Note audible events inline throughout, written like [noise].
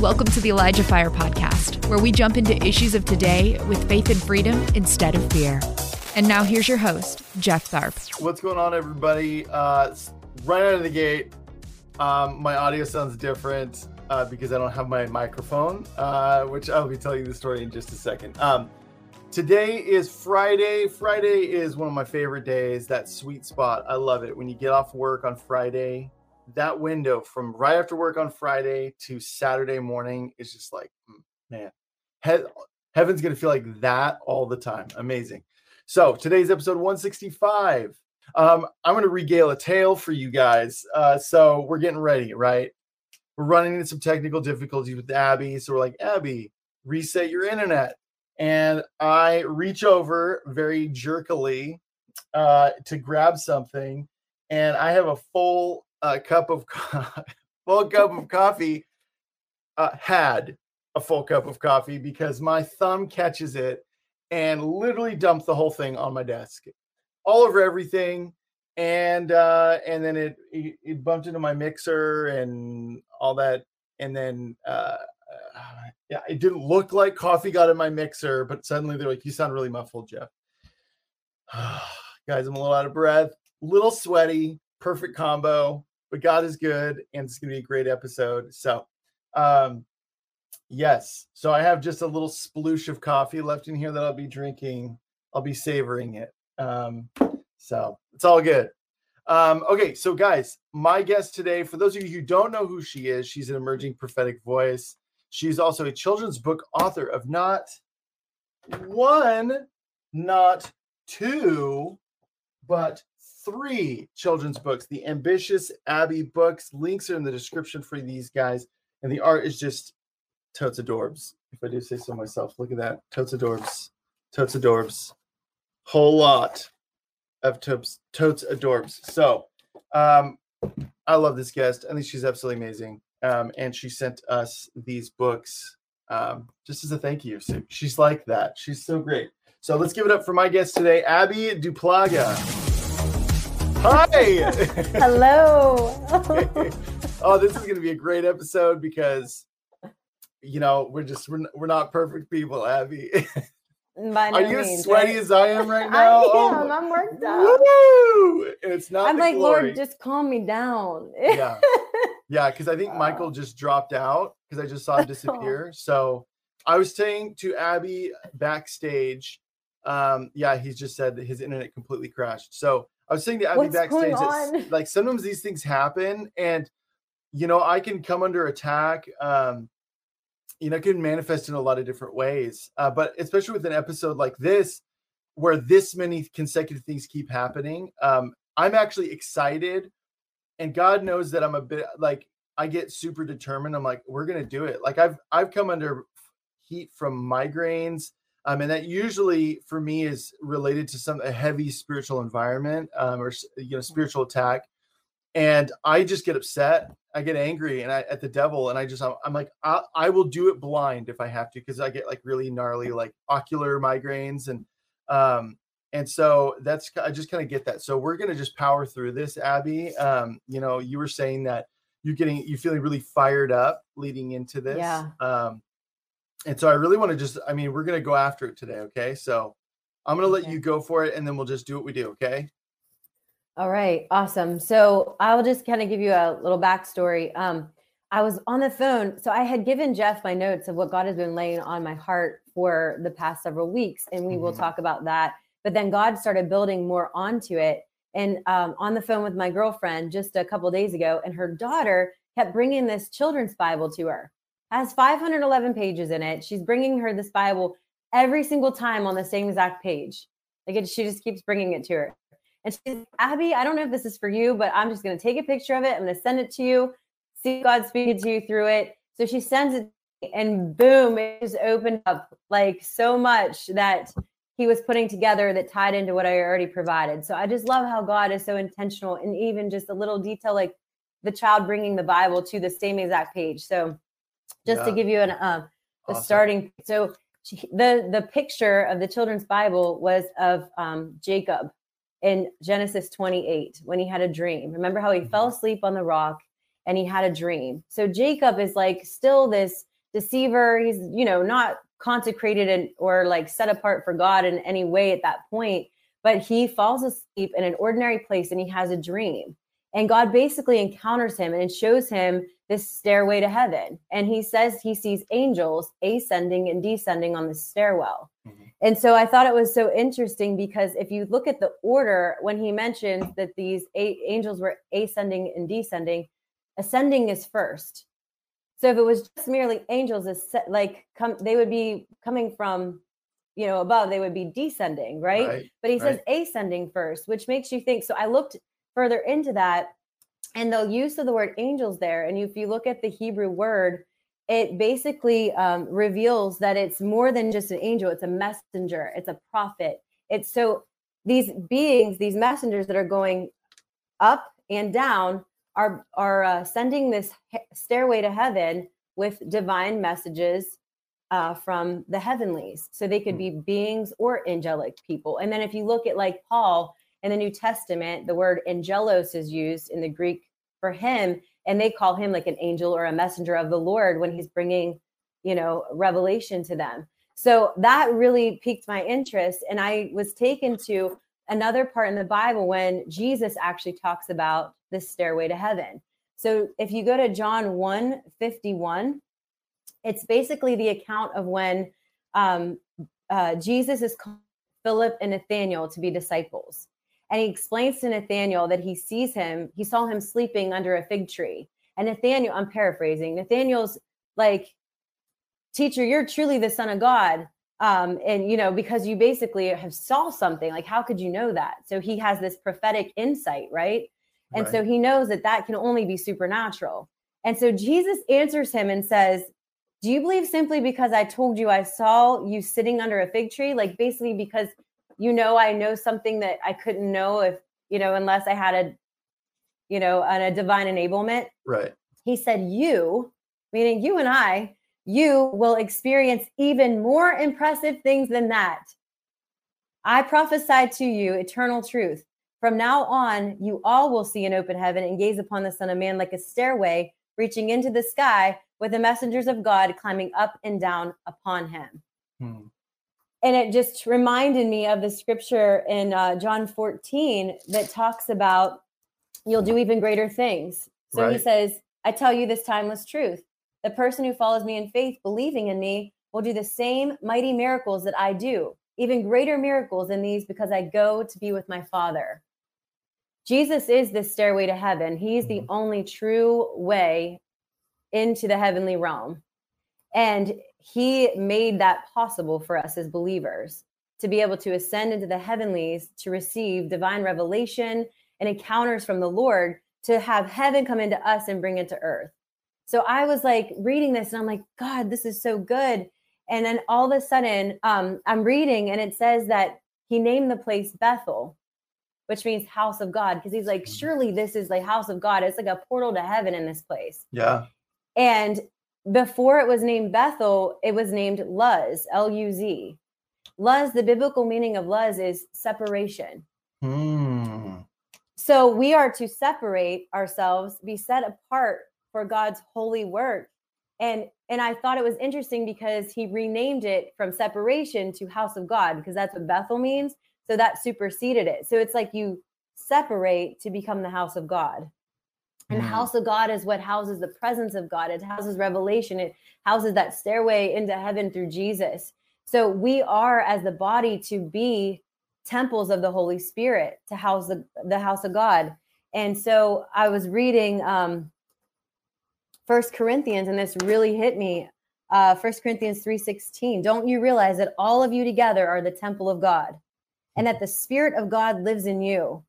Welcome to the Elijah Fire Podcast, where we jump into issues of today with faith and freedom instead of fear. And now here's your host, Jeff Tharp. What's going on, everybody? Uh, right out of the gate, um, my audio sounds different uh, because I don't have my microphone, uh, which I'll be telling you the story in just a second. Um, today is Friday. Friday is one of my favorite days, that sweet spot. I love it. When you get off work on Friday, that window from right after work on Friday to Saturday morning is just like, mm, man, he- heaven's going to feel like that all the time. Amazing. So today's episode 165. Um, I'm going to regale a tale for you guys. Uh, so we're getting ready, right? We're running into some technical difficulties with Abbey. So we're like, Abbey, reset your internet. And I reach over very jerkily uh, to grab something. And I have a full a cup of co- [laughs] full cup of coffee uh, had a full cup of coffee because my thumb catches it and literally dumps the whole thing on my desk all over everything and uh and then it it, it bumped into my mixer and all that and then uh yeah it didn't look like coffee got in my mixer but suddenly they're like you sound really muffled jeff. [sighs] Guys i'm a little out of breath little sweaty perfect combo but God is good and it's going to be a great episode. So, um, yes. So I have just a little sploosh of coffee left in here that I'll be drinking. I'll be savoring it. Um, so it's all good. Um, okay, so guys, my guest today, for those of you who don't know who she is, she's an emerging prophetic voice. She's also a children's book author of not one, not two, but three children's books, the Ambitious Abbey books. Links are in the description for these guys. And the art is just totes adorbs, if I do say so myself. Look at that. Totes adorbs. Totes adorbs. Whole lot of totes, totes adorbs. So um, I love this guest. I think she's absolutely amazing. Um, and she sent us these books um, just as a thank you. So she's like that. She's so great. So let's give it up for my guest today, Abbey Duplaga. Hi. [laughs] Hello. [laughs] oh, this is going to be a great episode because, you know, we're just we're, we're not perfect people, Abbey. [laughs] By no Are you means, as sweaty right? as I am right now? I am. Oh, I'm worked up. woo! It's not. I'm like, glory. Lord, just calm me down. yeah, yeah. Because I think Oh. Michael just dropped out because I just saw him disappear. So I was saying to Abbey backstage, um, yeah, he's just said that his internet completely crashed. So I was saying to Abbey What's backstage, that like sometimes these things happen, and you know I can come under attack. Um, you know, it can manifest in a lot of different ways. Uh, but especially with an episode like this, where this many consecutive things keep happening, um, I'm actually excited. And God knows that I'm a bit like I get super determined. I'm like, we're gonna do it. Like I've I've come under heat from migraines. Um, and that usually for me is related to some a heavy spiritual environment um, or you know spiritual attack. And i just get upset i get angry and i at the devil and i just i'm, I'm like I, I will do it blind if i have to because i get like really gnarly like ocular migraines and um and so that's i just kind of get that. So we're gonna just power through this abbey. Um you know you were saying that you're getting you're feeling really fired up leading into this. Yeah. um and so i really want to just i mean we're gonna go after it today okay so i'm gonna let you go for it and then we'll just do what we do okay All right, awesome. So I'll just kind of give you a little backstory. Um, I was on the phone, so I had given Jeff my notes of what God has been laying on my heart for the past several weeks, and we will Mhm. talk about that. But then God started building more onto it, and um, on the phone with my girlfriend just a couple days ago, and her daughter kept bringing this children's Bible to her. Has 511 pages in it. She's bringing her this Bible every single time on the same exact page. Like it, she just keeps bringing it to her. And she's Abby, I don't know if this is for you, but I'm just going to take a picture of it. I'm going to send it to you. See God speaking to you through it. So she sends it, and boom, it just opened up like so much that he was putting together that tied into what I already provided. So I just love how God is so intentional and even just a little detail like the child bringing the Bible to the same exact page. So just to give you an um, a Awesome. starting so she- the the picture of the children's bible was of um, jacob in genesis 28 when he had a dream remember how he fell Mhm. asleep on the rock and he had a dream so jacob is like still this deceiver. He's, you know, not consecrated and or like set apart for God in any way at that point. But he falls asleep in an ordinary place and he has a dream. And God basically encounters him and shows him this stairway to heaven. And he says he sees angels ascending and descending on the stairwell. Mm-hmm. And so I thought it was so interesting because if you look at the order, when he mentions that these eight angels were ascending and descending, ascending is first. So if it was just merely angels, like come, they would be coming from, you know, above. They would be descending, right? right but he right. says ascending first, which makes you think. So I looked further into that, and the use of the word angels there, and if you look at the Hebrew word, it basically um, reveals that it's more than just an angel. It's a messenger. It's a prophet. It's so these beings, these messengers that are going up and down are are uh, sending this stairway to heaven with divine messages uh, from the heavenlies. So they could be beings or angelic people. And then if you look at like Paul in the New Testament, the word angelos is used in the Greek for him, and they call him like an angel or a messenger of the Lord when he's bringing, you know, revelation to them. So that really piqued my interest, and I was taken to another part in the Bible when Jesus actually talks about the stairway to heaven. So if you go to John 1 51, it's basically the account of when um, uh, Jesus is Philip and Nathaniel to be disciples. And he explains to Nathaniel that he sees him, he saw him sleeping under a fig tree. And Nathaniel, I'm paraphrasing, Nathaniel's like, Teacher, you're truly the Son of God. Um, and you know because you basically have saw something like how could you know that? So he has this prophetic insight right? And right. so he knows that that can only be supernatural. And so jesus answers him and says do you believe simply because i told you i saw you sitting under a fig tree? Like basically because you know i know something that i couldn't know if you know unless i had a you know an, a divine enablement right he said you meaning you and i you will experience even more impressive things than that. I prophesy to you eternal truth. From now on, you all will see an open heaven and gaze upon the Son of Man like a stairway reaching into the sky with the messengers of God climbing up and down upon him. Hmm. And it just reminded me of the scripture in uh, John 14 that talks about you'll do even greater things. So right. he says, I tell you this timeless truth. The person who follows me in faith, believing in me, will do the same mighty miracles that I do, even greater miracles than these, because I go to be with my Father. Jesus is the stairway to heaven. He's the mm-hmm. only true way into the heavenly realm. And he made that possible for us as believers to be able to ascend into the heavenlies, to receive divine revelation and encounters from the Lord, to have heaven come into us and bring it to earth. So I was like reading this and I'm like, God, this is so good. And then all of a sudden, um, I'm reading and it says that he named the place Bethel, which means house of God, because he's like, mm. surely this is the house of God. It's like a portal to heaven in this place. Yeah. And before it was named Bethel, it was named Luz, L U Z. Luz, the biblical meaning of Luz is separation. Hmm. So we are to separate ourselves, be set apart for God's holy work. And and I thought it was interesting because he renamed it from separation to house of God because that's what Bethel means. So that superseded it. So it's like you separate to become the house of God. And mm. house of God is what houses the presence of God. It houses revelation. It houses that stairway into heaven through Jesus. So we are as the body to be temples of the Holy Spirit to house the, the house of God. And so I was reading um, First Corinthians, and this really hit me. Uh, First Corinthians 3:16. Don't you realize that all of you together are the temple of God, and that the Spirit of God lives in you?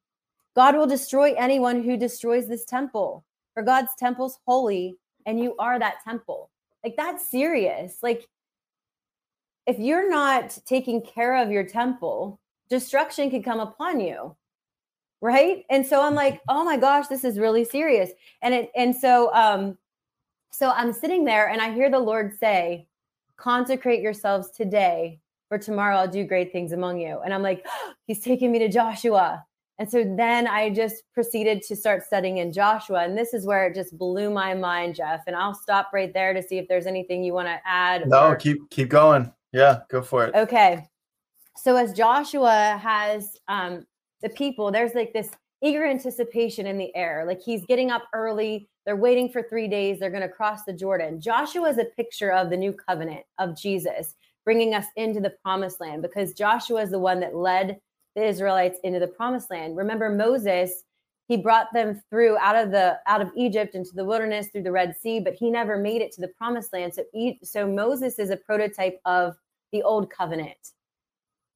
God will destroy anyone who destroys this temple. For God's temple's holy, and you are that temple. Like that's serious. Like if you're not taking care of your temple, destruction could come upon you right and so i'm like oh my gosh this is really serious and it and so um so I'm sitting there and I hear the Lord say, consecrate yourselves today, for tomorrow I'll do great things among you. And I'm like, oh, [gasps] he's taking me to Joshua. And so then I just proceeded to start studying in Joshua. And this is where it just blew my mind, Jeff. And I'll stop right there to see if there's anything you want to add. No, or- keep keep going. Yeah, go for it. Okay. So as Joshua has um, the people, there's like this eager anticipation in the air. Like he's getting up early. They're waiting for three days. They're going to cross the Jordan. Joshua is a picture of the new covenant of Jesus bringing us into the promised land because Joshua is the one that led the Israelites into the promised land. Remember Moses, he brought them through out of the out of Egypt into the wilderness through the Red Sea, but he never made it to the promised land. So so Moses is a prototype of the old covenant.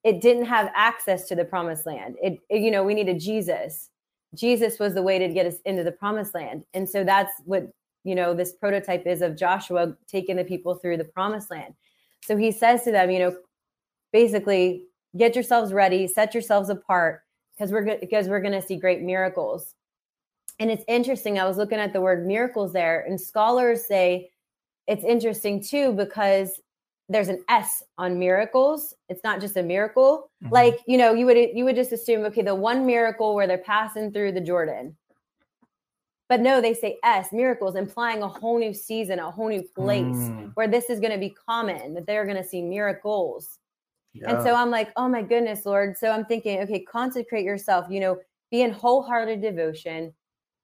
It didn't have access to the promised land. It, it you know, we needed Jesus. Jesus was the way to get us into the promised land. And so that's what, you know, this prototype is of Joshua taking the people through the promised land. So he says to them, you know, basically, get yourselves ready, set yourselves apart because we're go- because we're going to see great miracles. And it's interesting. I was looking at the word miracles there, and scholars say it's interesting too because there's an S on miracles. It's not just a miracle. Mhm. Like, you know, you would you would just assume, okay, the one miracle where they're passing through the Jordan. But no, they say S, miracles, implying a whole new season, a whole new place Mm, where this is going to be common, that they're going to see miracles. Yeah. And so I'm like, oh my goodness, Lord. So I'm thinking, okay, consecrate yourself, you know, be in wholehearted devotion,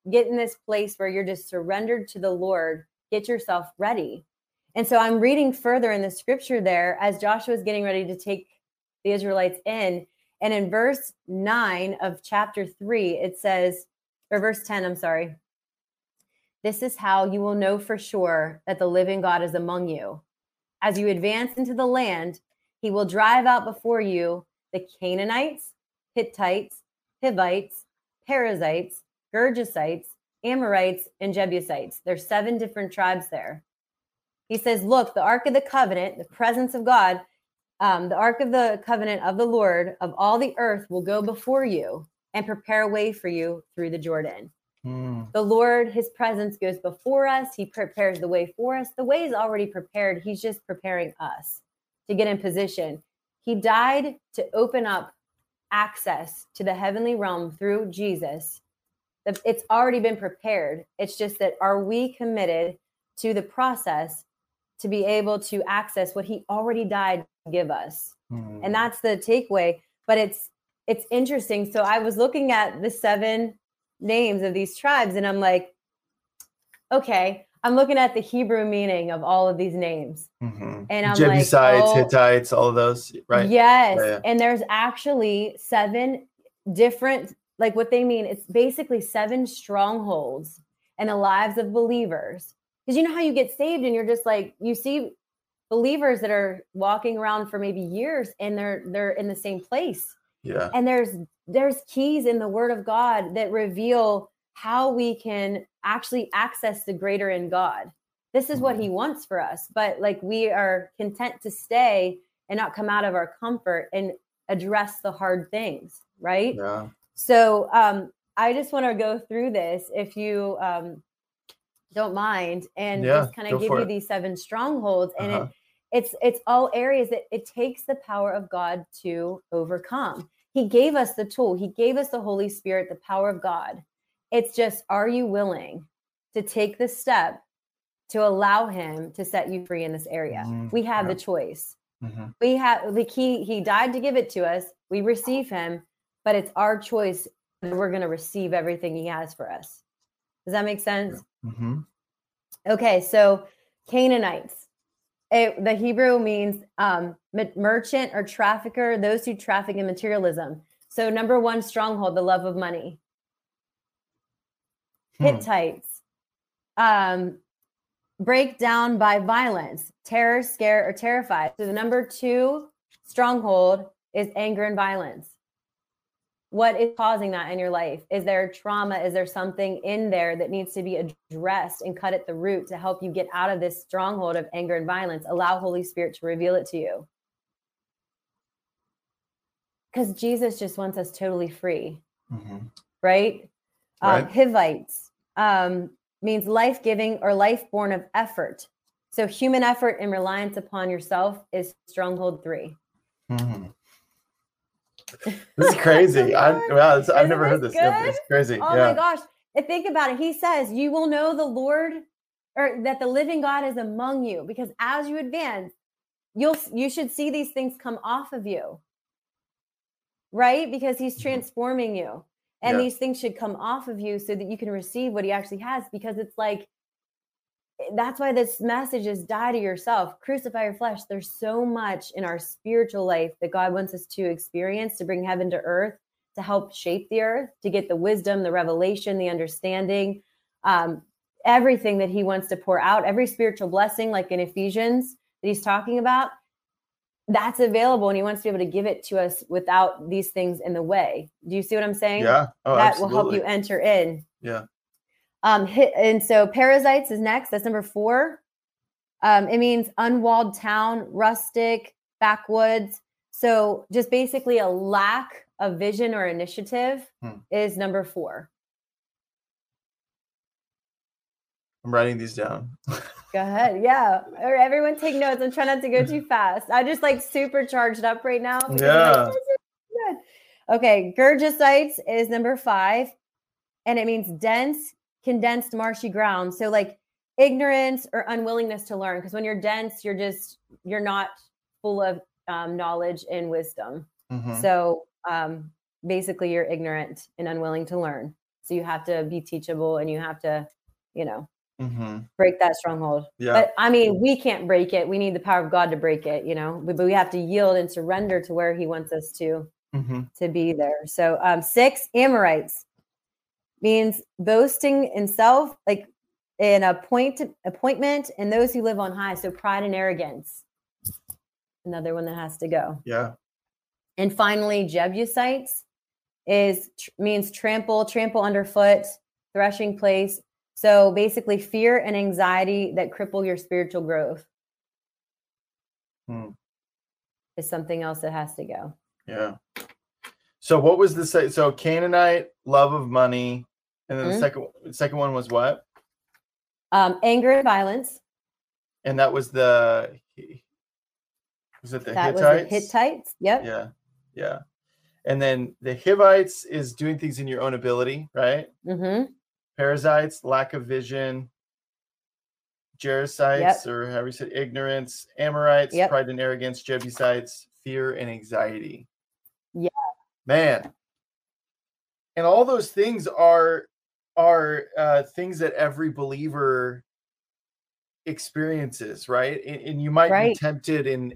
get in this place where you're just surrendered to the Lord, get yourself ready. And so I'm reading further in the scripture there as Joshua is getting ready to take the Israelites in. And in verse nine of chapter three, it says, or verse 10, I'm sorry. This is how you will know for sure that the living God is among you. As you advance into the land, he will drive out before you the Canaanites, Hittites, Hivites, Perizzites, Girgashites, Amorites, and Jebusites. There's seven different tribes there. He says, Look, the Ark of the Covenant, the presence of God, um, the Ark of the Covenant of the Lord of all the earth will go before you and prepare a way for you through the Jordan. Mm, The Lord, his presence goes before us. He prepares the way for us. The way is already prepared. He's just preparing us to get in position. He died to open up access to the heavenly realm through Jesus. It's already been prepared. It's just that are we committed to the process to be able to access what he already died to give us? mm. and that's the takeaway but it's it's interesting so i was looking at the seven names of these tribes and i'm like okay i'm looking at the hebrew meaning of all of these names Mhm. and i'm Jebusites, like oh, Hittites, all of those, right? yes Yeah, yeah. and there's actually seven different like what they mean it's basically seven strongholds in the lives of believers because you know how you get saved and you're just like you see believers that are walking around for maybe years and they're they're in the same place Yeah. and there's there's keys in the word of god that reveal how we can actually access the greater in god this is what he wants for us but like we are content to stay and not come out of our comfort and address the hard things right Yeah. so um i just want to go through this if you um don't mind and Yeah, just kind of give you it. these seven strongholds and Uh-huh. it it's it's all areas that it takes the power of god to overcome he gave us the tool he gave us the holy spirit the power of god it's just are you willing to take the step to allow him to set you free in this area Mhm, we have yeah. the choice Mhm. we have like he he died to give it to us we receive him but it's our choice that we're going to receive everything he has for us does that make sense Mhm. Okay, so Canaanites. It, the Hebrew means um, merchant or trafficker, those who traffic in materialism. So, number one stronghold, the love of money. Hmm. Hittites, um, break down by violence, terror, scare, or terrified. So, the number two stronghold is anger and violence. What is causing that in your life? Is there trauma? Is there something in there that needs to be addressed and cut at the root to help you get out of this stronghold of anger and violence? Allow Holy Spirit to reveal it to you. Because Jesus just wants us totally free Mhm. right? Um, Right. Hivites um, means life giving or life born of effort. So human effort and reliance upon yourself is stronghold three. Mhm. [laughs] This is crazy. I, wow, I've Isn't never heard this. Yeah. It's crazy. Oh yeah. my gosh. And think about it. He says, You will know the Lord or that the living God is among you because as you advance, you'll you should see these things come off of you. Right? Because he's Mhm. transforming you. And Yeah. these things should come off of you so that you can receive what he actually has because it's like eh, that's why this message is die to yourself, crucify your flesh. There's so much in our spiritual life that God wants us to experience to bring heaven to earth, to help shape the earth, to get the wisdom, the revelation, the understanding, um, everything that He wants to pour out, every spiritual blessing, like in Ephesians that He's talking about. That's available, and he wants to be able to give it to us without these things in the way. Do you see what I'm saying? Yeah. Oh, that absolutely. will help you enter in. Yeah. Um, hit, and so Perizzites is next. That's number four. Um, it means unwalled town, rustic, backwoods. So just basically a lack of vision or initiative Hmm. is number four. I'm writing these down. Go ahead. Yeah. Or everyone take notes. I'm trying not to go too [laughs] fast. I just like super charged up right now. like, Yeah. Good." Okay. Girgashites is number five. And it means dense, condensed, marshy ground. So like ignorance or unwillingness to learn. Because when you're dense, you're just, you're not full of um, knowledge and wisdom. Mhm. So um, basically, you're ignorant and unwilling to learn. So you have to be teachable and you have to, you know, Mhm. break that stronghold. Yeah. But I mean, we can't break it. We need the power of God to break it, you know. But, we have to yield and surrender to where He wants us to Mhm. to be there. So um, six Amorites means boasting in self, like an appoint appointment, and those who live on high. So pride and arrogance. Another one that has to go. Yeah. And finally, Jebusites is means trample, trample underfoot, threshing place. So basically, fear and anxiety that cripple your spiritual growth Hmm. is something else that has to go. Yeah. So what was the se- so Canaanite love of money, and then the Mhm. second second one was what? Um, anger and violence. And that was the was it the that Hittites? was the Hittites. Yep. Yeah, yeah. And then the Hivites is doing things in your own ability, right? Mm-hmm. Perizzites, lack of vision. Jerusites, or however you said, ignorance. Amorites, Yep. pride and arrogance. Jebusites, fear and anxiety. Yeah. man. And all those things are are uh, things that every believer experiences, right? And, and you might be tempted in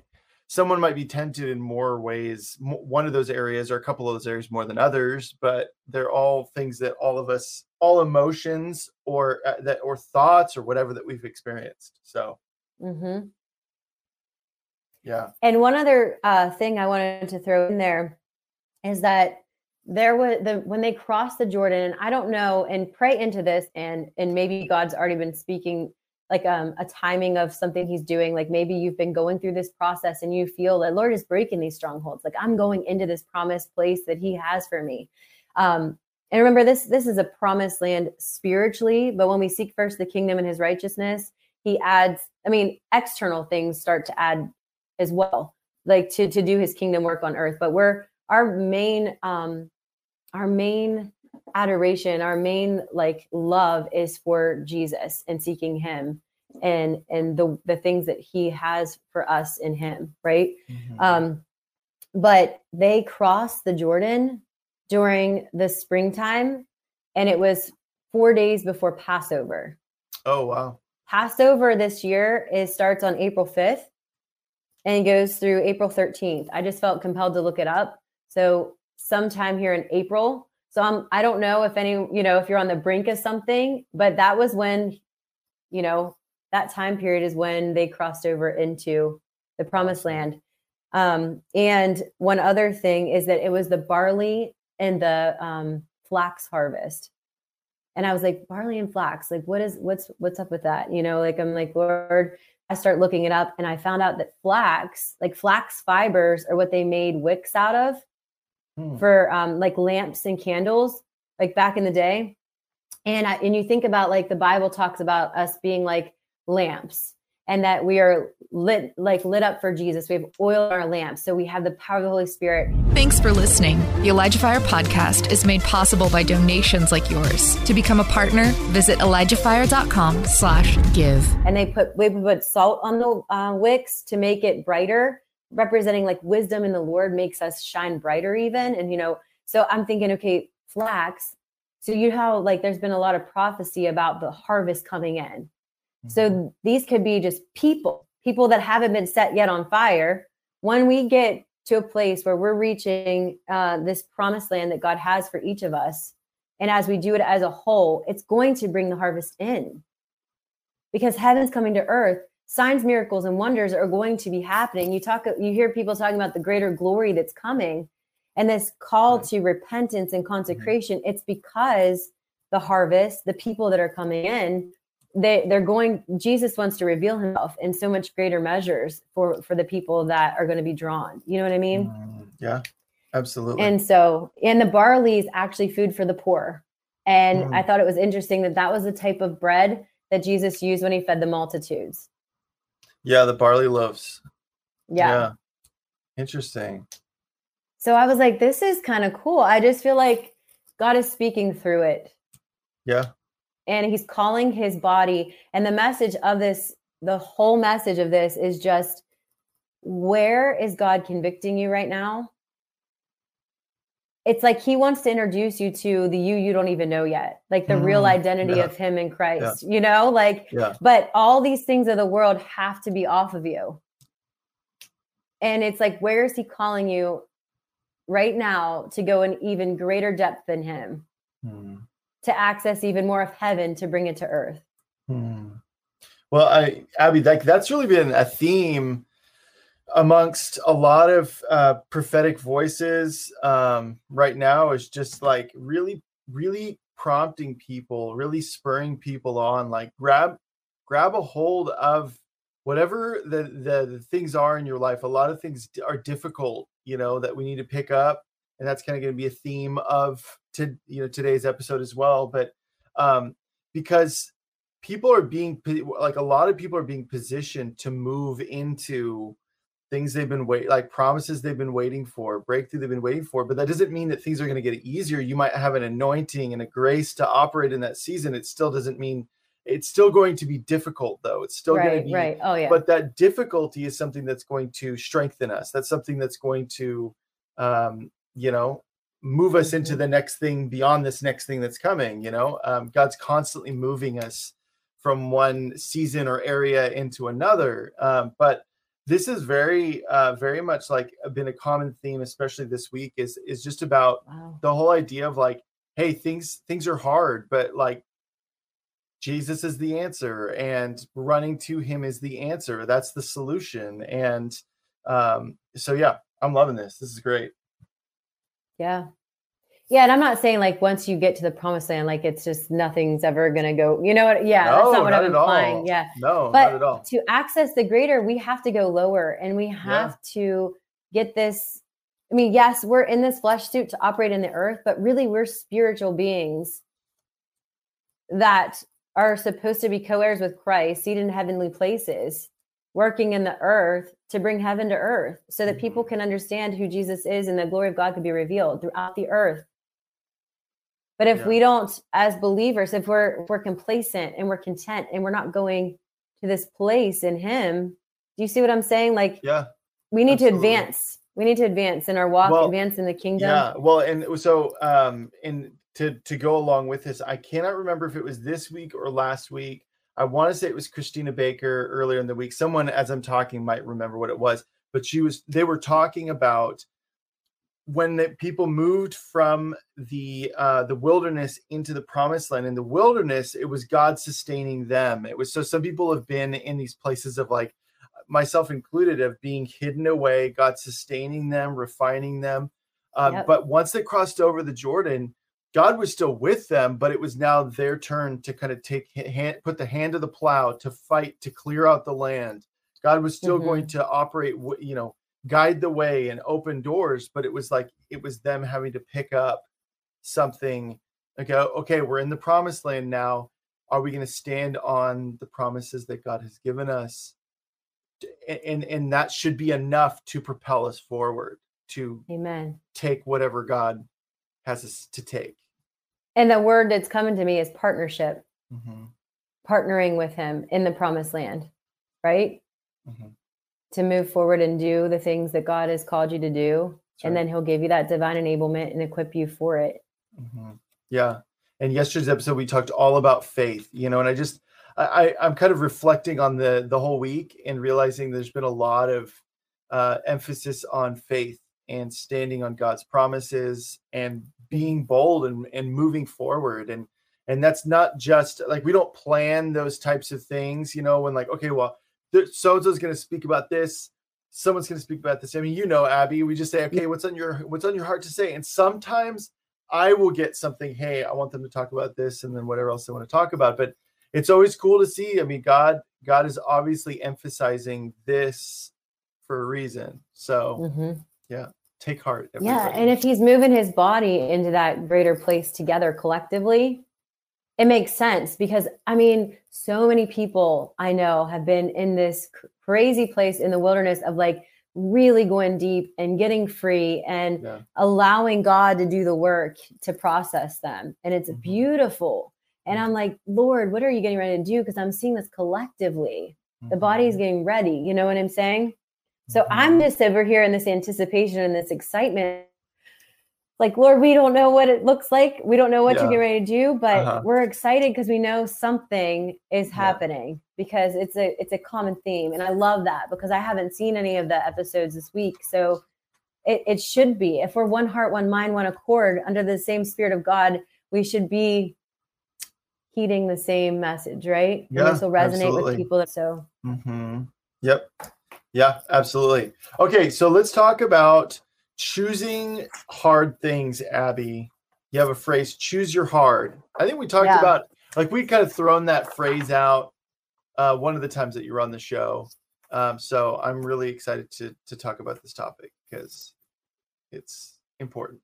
someone might be tempted in more ways one of those areas or a couple of those areas more than others but they're all things that all of us all emotions or uh, that or thoughts or whatever that we've experienced so Mm-hmm. yeah And one other uh, thing I wanted to throw in there is that there was the when they crossed the Jordan, and I don't know, and pray into this, and and maybe God's already been speaking like um, a timing of something He's doing. Like maybe you've been going through this process, and you feel that Lord is breaking these strongholds. Like I'm going into this promised place that He has for me. Um, and remember, this this is a promised land spiritually, but when we seek first the kingdom and His righteousness, He adds. I mean, external things start to add as well like to to do his kingdom work on earth but we're our main um our main adoration our main like love is for jesus and seeking him and and the the things that he has for us in him right Mhm. um but they crossed the jordan during the springtime and it was four days before passover oh wow Passover this year is starts on April 5th and goes through April 13th. I just felt compelled to look it up. So sometime here in April. So I'm I don't know if any, you know, if you're on the brink of something, but that was when, you know, that time period is when they crossed over into the promised land. Um, and one other thing is that it was the barley and the um, flax harvest. And i was like barley and flax like what is what's what's up with that? You know like i'm like lord i start looking it up and i found out that flax like flax fibers are what they made wicks out of Hmm. for um like lamps and candles like back in the day and I, and you think about like the bible talks about us being like lamps and that we are lit like lit up for Jesus. We have oil in our lamps. So we have the power of the Holy Spirit. Thanks for listening. The Elijah Fire podcast is made possible by donations like yours. To become a partner, visit ElijahFire.com slash give. And they put we put salt on the uh, wicks to make it brighter, representing like wisdom in the Lord makes us shine brighter even. And you know, so I'm thinking, okay, flax. So you know how like there's been a lot of prophecy about the harvest coming in so mm-hmm. these could be just people, people that haven't been set yet on fire. When we get to a place where we're reaching uh, this promised land that God has for each of us, and as we do it as a whole, it's going to bring the harvest in because heaven's coming to earth. Signs, miracles, and wonders are going to be happening. You talk, you hear people talking about the greater glory that's coming, and this call to repentance and mm-hmm. consecration. It's because the harvest, the people that are coming in, they they're going jesus wants to reveal himself in so much greater measures for for the people that are going to be drawn you know what i mean mm, yeah absolutely and so and the barley is actually food for the poor and mm. i thought it was interesting that that was the type of bread that jesus used when he fed the multitudes yeah the barley loaves. Yeah, yeah. interesting. So i was like this is kind of cool. I just feel like god is speaking through it. Yeah. And he's calling his body. And the message of this the whole message of this is just where is god convicting you right now it's like he wants to introduce you to the you you don't even know yet like the mm, real identity yeah. of him in christ yeah. you know like yeah. but all these things of the world have to be off of you and it's like where is he calling you right now to go in even greater depth than him mm to access even more of heaven to bring it to earth. Hmm. Well, I, Abbey, like that's really been a theme amongst a lot of uh, prophetic voices um, right now. Is just like really, really prompting people, really spurring people on. Like grab, grab a hold of whatever the, the the things are in your life. A lot of things are difficult, you know, that we need to pick up and that's kind of going to be a theme of to you know today's episode as well but um because people are being like a lot of people are being positioned to move into things they've been wait like promises they've been waiting for breakthrough they've been waiting for but that doesn't mean that things are going to get easier. You might have an anointing and a grace to operate in that season. It still doesn't mean it's still going to be difficult though. It's still right, going to be right. Oh yeah. but that difficulty is something that's going to strengthen us. That's something that's going to um you know move us into mm-hmm. the next thing beyond this next thing that's coming you know? Um, god's constantly moving us from one season or area into another um, but this is very uh, very much like been a common theme especially this week is is just about wow. the whole idea of like hey things things are hard but like jesus is the answer and running to him is the answer that's the solution and um so yeah i'm loving this this is great yeah. Yeah, and I'm not saying like once you get to the promised land, like it's just nothing's ever gonna go. You know what? Yeah, no, that's not what not I'm implying. All. Yeah, no, but not at all. To access the greater, we have to go lower, and we have yeah. to get this. I mean, yes, we're in this flesh suit to operate in the earth, but really, we're spiritual beings that are supposed to be co-heirs with Christ, seated in heavenly places working in the earth to bring heaven to earth so that people mm-hmm. can understand who Jesus is and the glory of God could be revealed throughout the earth. But if yeah. we don't, as believers, if we're if we're complacent and we're content and we're not going to this place in Him, do you see what I'm saying? Like, yeah, we need absolutely. to advance. We need to advance in our walk, well, advance in the kingdom. Yeah. Well, and so um, and to to go along with this, I cannot remember if it was this week or last week I want to say it was Christina Baker earlier in the week. Someone, as I'm talking, might remember what it was, but she was. They were talking about when the people moved from the uh, the wilderness into the promised land. In the wilderness, it was God sustaining them. It was so some people have been in these places of like myself included of being hidden away, God sustaining them, refining them. Um, yep. But once they crossed over the Jordan, God was still with them, but it was now their turn to kind of take hand, put the hand of the plow to fight to clear out the land. God was still mm-hmm. going to operate, you know, guide the way and open doors, but it was like it was them having to pick up something. Like, okay, we're in the promised land now. Are we going to stand on the promises that God has given us? and and that should be enough to propel us forward to Amen. take whatever God has us to take. And the word that's coming to me is partnership, Mhm, partnering with him in the promised land, right? mhm. To move forward and do the things that God has called you to do. That's And right. then he'll give you that divine enablement and equip you for it. Mhm. Yeah. And yesterday's episode, we talked all about faith, you know, and I just, I, I, I'm kind of reflecting on the the whole week and realizing there's been a lot of uh, emphasis on faith and standing on God's promises and being bold and, and moving forward. And and that's not just like we don't plan those types of things, you know, when like, okay, well, so and so's going to speak about this, someone's going to speak about this. I mean, you know, Abbey, we just say, okay, what's on your what's on your heart to say? And sometimes I will get something, hey, I want them to talk about this and then whatever else they want to talk about. But it's always cool to see. I mean, God, God is obviously emphasizing this for a reason. So Mhm. take heart. Yeah. And if he's moving his body into that greater place together collectively, it makes sense because I mean, so many people I know have been in this crazy place in the wilderness of like really going deep and getting free and Yeah. allowing God to do the work to process them. And it's Mhm. beautiful. And I'm like, Lord, what are you getting ready to do? Because I'm seeing this collectively. The body is getting ready. You know what I'm saying? So I'm Mhm. just over here in this anticipation and this excitement. Like, Lord, we don't know what it looks like. We don't know what Yeah. you're getting ready to do, but Uh-huh. we're excited because we know something is Yeah. happening because it's a it's a common theme. And I love that because I haven't seen any of the episodes this week. So it, it should be. If we're one heart, one mind, one accord under the same spirit of God, we should be heeding the same message, right? Yeah, and this will resonate absolutely. with people. That, so hmm Yep. Yeah, absolutely. Okay, so let's talk about choosing hard things, Abbey. You have a phrase, choose your hard. I think we talked Yeah. about like we kind of thrown that phrase out uh, one of the times that you were on the show. Um, so I'm really excited to to talk about this topic because it's important.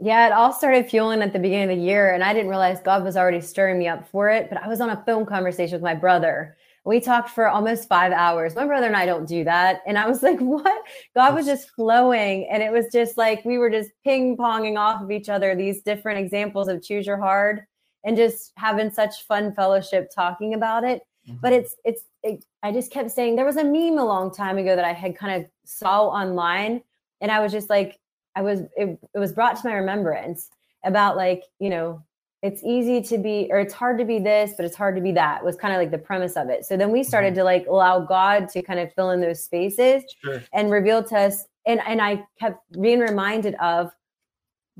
Yeah, it all started fueling at the beginning of the year, and I didn't realize God was already stirring me up for it. But I was on a phone conversation with my brother. We talked for almost five hours. My brother and I don't do that. And I was like, what? God was just flowing. And it was just like we were just ping ponging off of each other these different examples of choose your hard and just having such fun fellowship talking about it but Mhm. it's it's it, i just kept saying there was a meme a long time ago that i had kind of saw online and i was just like i was it, it was brought to my remembrance about like you know it's easy to be or it's hard to be this but it's hard to be that was kind of like the premise of it. So then we started to like allow god to kind of fill in those spaces sure. and revealed to us and and i kept being reminded of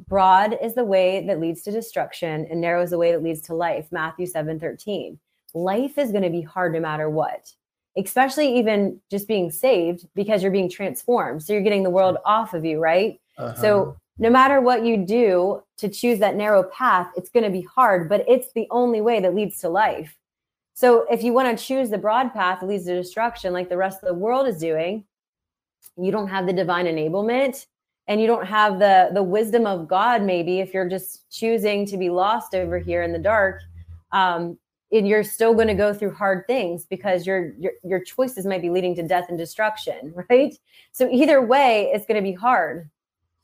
broad is the way that leads to destruction and narrow is the way that leads to life matthew 7 13 life is going to be hard no matter what especially even just being saved because you're being transformed. So you're getting the world off of you right? Uh-huh. so no matter what you do to choose that narrow path it's going to be hard but it's the only way that leads to life. So if you want to choose the broad path that leads to destruction like the rest of the world is doing you don't have the divine enablement and you don't have the the wisdom of god maybe if you're just choosing to be lost over here in the dark um and you're still going to go through hard things because your, your your choices might be leading to death and destruction [laughs] right? So either way it's going to be hard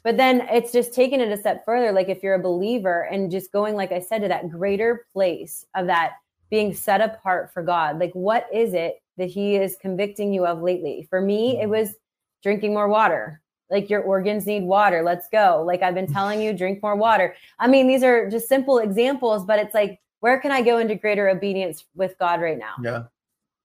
but then it's just taking it a step further like if you're a believer and just going like i said to that greater place of that being set apart for god like what is it that he is convicting you of lately? For me it mm-hmm. was drinking more water. Like your organs need water. Let's go. Like i've been [laughs] telling you drink more water. I mean these are just simple examples but it's like where can i go into greater obedience with god right now? Yeah.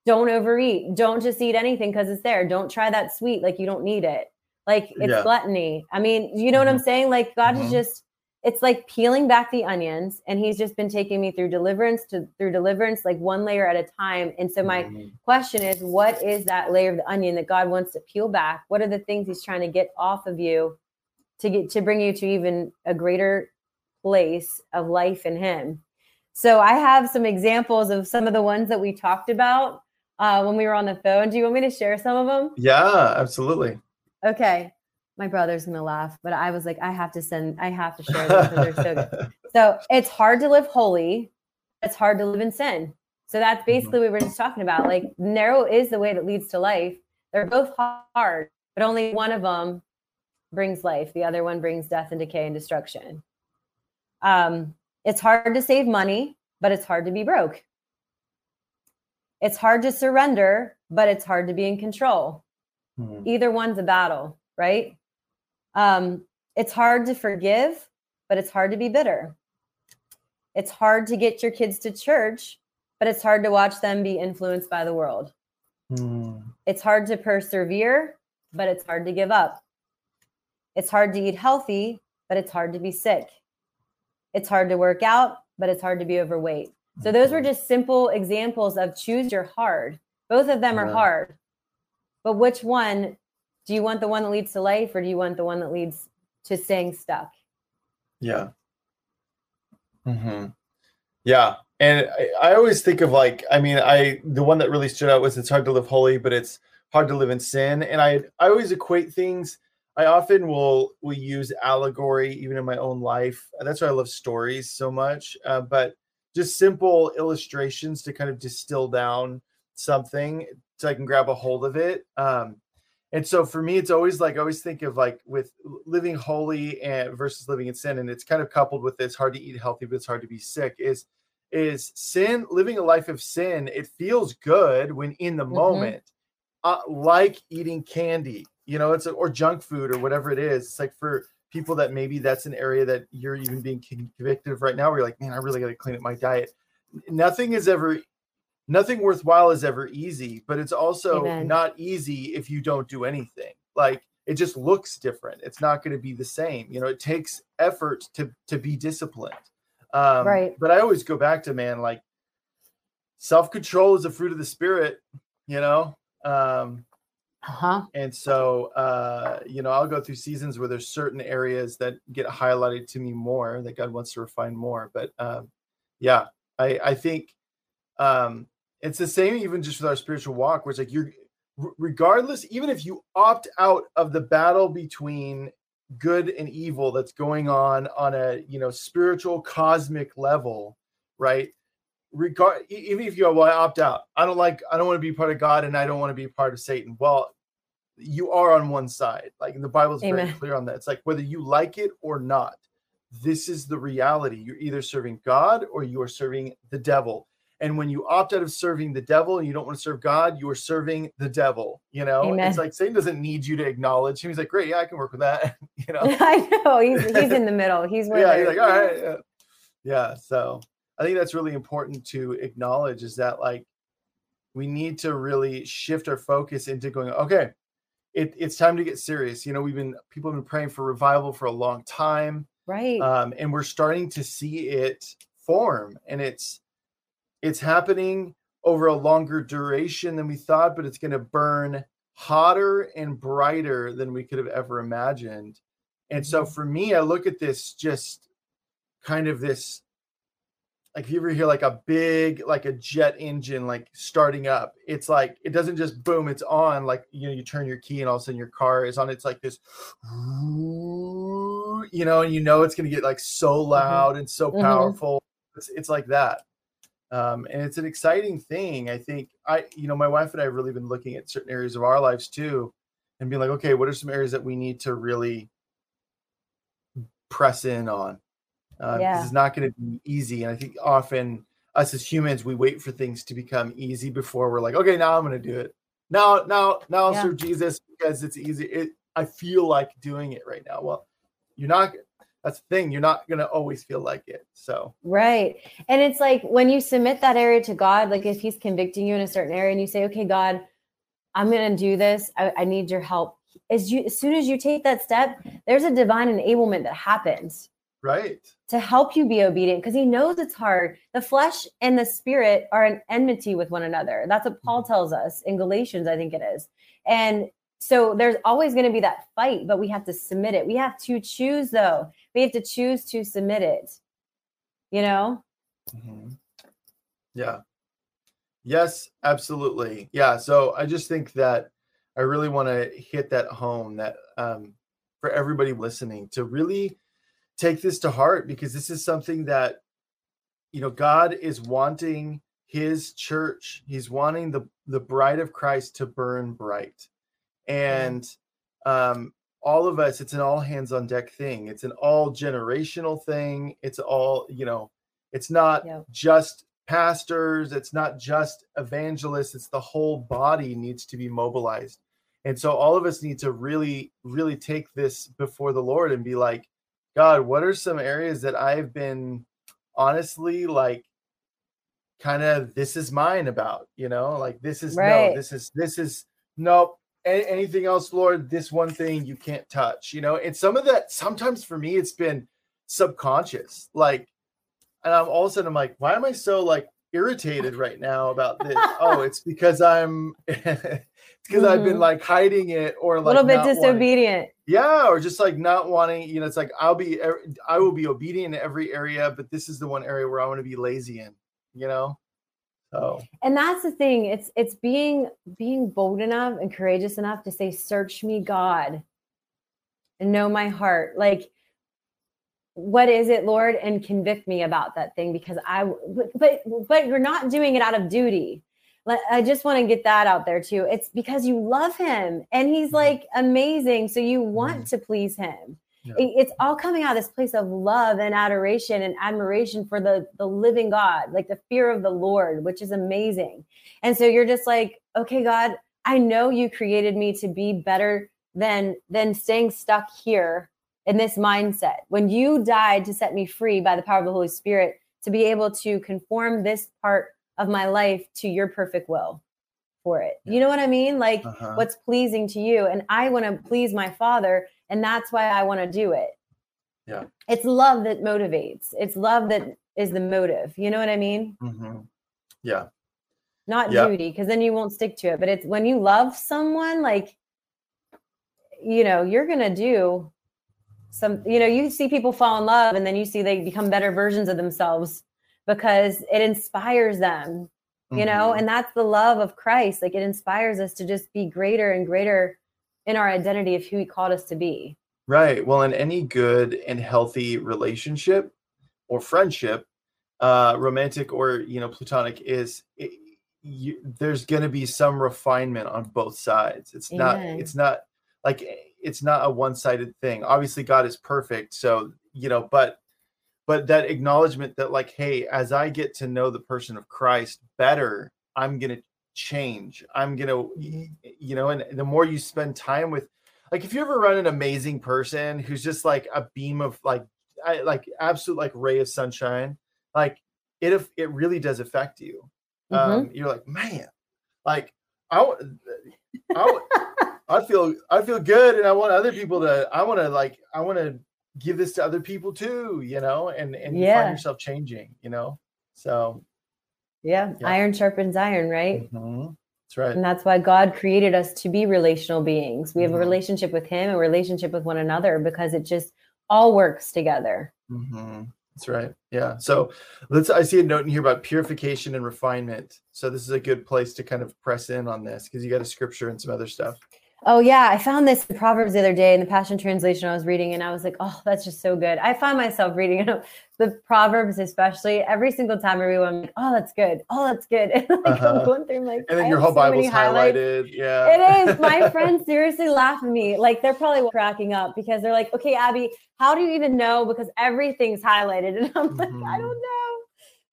don't overeat. Don't just eat anything because it's there. Don't try that sweet. Like you don't need it like it's Yeah. gluttony i mean you know what i'm saying like god is Mhm. just it's like peeling back the onions and he's just been taking me through deliverance to through deliverance like one layer at a time and so my Mhm. question is what is that layer of the onion that god wants to peel back what are the things he's trying to get off of you to get to bring you to even a greater place of life in him so i have some examples of some of the ones that we talked about uh, when we were on the phone do you want me to share some of them Yeah, absolutely. Okay my brother's gonna laugh but i was like i have to send i have to share because they're so good [laughs] so it's hard to live holy it's hard to live in sin so that's basically what we were just talking about like narrow is the way that leads to life They're both hard, but only one of them brings life. The other one brings death and decay and destruction. Um, it's hard to save money, but it's hard to be broke. It's hard to surrender, but it's hard to be in control. Mm-hmm. Either one's a battle, right? Um, it's hard to forgive, but it's hard to be bitter. It's hard to get your kids to church, but it's hard to watch them be influenced by the world. Mm. It's hard to persevere, but it's hard to give up. It's hard to eat healthy, but it's hard to be sick. It's hard to work out, but it's hard to be overweight. So those were just simple examples of choose your hard. Both of them are hard. But which one do you want the one that leads to life or do you want the one that leads to staying stuck? Yeah. Mm-hmm. Yeah. And I, I always think of like, I mean, I the one that really stood out was it's hard to live holy, but it's hard to live in sin. And I I always equate things I often will will use allegory even in my own life. That's why I love stories so much. Uh, but just simple illustrations to kind of distill down something so I can grab a hold of it. Um, and so for me, it's always like I always think of like with living holy and versus living in sin, and it's kind of coupled with this hard to eat healthy, but it's hard to be sick. Is is sin living a life of sin? It feels good when in the mm-hmm. moment, uh, like eating candy you know it's a, or junk food or whatever it is it's like for people that maybe that's an area that you're even being convicted of right now where you're like man i really got to clean up my diet nothing is ever nothing worthwhile is ever easy but it's also Amen. not easy if you don't do anything like it just looks different it's not going to be the same you know it takes effort to to be disciplined um right but i always go back to man like self-control is a fruit of the spirit you know um uh-huh. And so, uh, you know, I'll go through seasons where there's certain areas that get highlighted to me more that God wants to refine more. But um, yeah, I, I think um, it's the same even just with our spiritual walk, where it's like you're, regardless, even if you opt out of the battle between good and evil that's going on on a you know spiritual cosmic level, right? regard even if you go well i opt out i don't like i don't want to be part of god and i don't want to be part of satan well you are on one side. Like the Bible is very clear on that. It's like whether you like it or not, this is the reality. You're either serving God or you are serving the devil. And when you opt out of serving the devil and you don't want to serve God, you are serving the devil. You know, Amen. it's like Satan doesn't need you to acknowledge him. He's like, great, yeah, I can work with that. [laughs] you know, [laughs] I know he's he's in the middle. He's yeah, he's like, all right, yeah. yeah. So I think that's really important to acknowledge is that like we need to really shift our focus into going, okay, it, it's time to get serious. You know, we've been people have been praying for revival for a long time, right? Um, and we're starting to see it form, and it's it's happening over a longer duration than we thought, but it's going to burn hotter and brighter than we could have ever imagined. And so mm-hmm. for me, I look at this just kind of this like if you ever hear like a big like a jet engine like starting up it's like it doesn't just boom it's on like you know you turn your key and all of a sudden your car is on it's like this you know and you know it's going to get like so mm-hmm. loud mm-hmm. and so mm-hmm. powerful mm-hmm. it's, it's like that um, and it's an exciting thing i think i you know my wife and i have really been looking at certain areas of our lives too and being like okay what are some areas that we need to really press in on uh, yeah. It's not going to be easy. And I think often us as humans, we wait for things to become easy before we're like, okay, now I'm going to do it. Now, now, now I'll yeah. serve Jesus because it's easy. It, I feel like doing it right now. Well, you're not. That's the thing. You're not going to always feel like it. So right, and it's like when you submit that area to God, like if He's convicting you in a certain area, and you say, "Okay, God, I'm going to do this. I, I need your help." As you, as soon as you take that step, there's a divine enablement that happens Right. To help you be obedient because he knows it's hard. The flesh and the spirit are an enmity with one another. That's what Paul mm-hmm. tells us in Galatians, I think it is. And so there's always going to be that fight, but we have to submit it. We have to choose, though. We have to choose to submit it. You know? Mm-hmm. Yeah. Yes, absolutely. Yeah. So I just think that I really want to hit that home that um, for everybody listening to really take this to heart because this is something that you know God is wanting his church he's wanting the the bride of Christ to burn bright and um, all of us it's an all hands on deck thing. It's an all generational thing. It's all you know it's not just pastors. It's not just evangelists. It's the whole body needs to be mobilized. And so all of us need to really really take this before the lord and be like god what are some areas that i've been honestly like kind of this is mine about you know? Like this is Right. no this is this is nope anything else lord this one thing you can't touch you know and some of that sometimes for me it's been subconscious like and i'm all of a sudden i'm like why am i so like irritated right now about this [laughs] oh it's because i'm [laughs] it's because i've been Mhm. like hiding it or like A little bit not wanting- disobedient. yeah or just like not wanting you know it's like i'll be er- i will be obedient in every area but this is the one area where i want to be lazy in you know so and that's the thing it's it's being being bold enough and courageous enough to say search me god and know my heart. Like what is it lord? And convict me about that thing because i but but, but you're not doing it out of duty. I just want to get that out there too. It's because you love him and he's Mhm. like amazing so you want to please him Yeah. It- it's all coming out of this place of love and adoration and admiration for the the living god like the fear of the lord which is amazing. And so you're just like okay god i know you created me to be better than than staying stuck here in this mindset. When you died to set me free by the power of the holy spirit to be able to conform this part of my life to your perfect will for it. You know what i mean? Like uh-huh. what's pleasing to you. And i want to please my father and that's why i want to do it Yeah. it's love that motivates it's love that is the motive you know what i mean Mhm. yeah not Yeah. duty because then you won't stick to it but it's when you love someone like you know you're gonna do some you know you see people fall in love and then you see they become better versions of themselves because it inspires them you know Mhm. and that's the love of christ like it inspires us to just be greater and greater in our identity of who he called us to be Right. Well, in any good and healthy relationship or friendship, uh, romantic or you know platonic, is it, you, there's going to be some refinement on both sides. It's not. It's not like it's not a one-sided thing. Obviously, God is perfect, so you know, but but that acknowledgement that like, hey, as I get to know the person of Christ better, I'm going to change. I'm going to, you know, and the more you spend time with like if you ever run an amazing person who's just like a beam of like I, like absolute like ray of sunshine like it if it really does affect you. Um you're like man like I, I, [laughs] I feel i feel good and i want other people to i want to like i want to give this to other people too you know and and you find yourself changing you know? So yeah, Yeah. iron sharpens iron right mhm, that's right and that's why god created us to be relational beings we have a Mhm. relationship with him a relationship with one another because it just all works together hmm That's right. Yeah. So let's. I see a note in here about purification and refinement. So this is a good place to kind of press in on this because you got a scripture and some other stuff. Oh yeah, I found this in Proverbs the other day in the Passion Translation I was reading, and I was like, "Oh, that's just so good." I find myself reading [laughs] the Proverbs, especially every single time I read one. I'm like, "Oh, that's good. Oh, that's good." [laughs] And like Uh-huh. I'm going through, I'm like, And then I your whole so Bible's highlighted. Yeah. It is. [laughs] My friends seriously laugh at me. Like they're probably cracking up because they're like, "Okay, Abbey, how do you even know?" Because everything's highlighted, and I'm like, "I Mhm. don't know."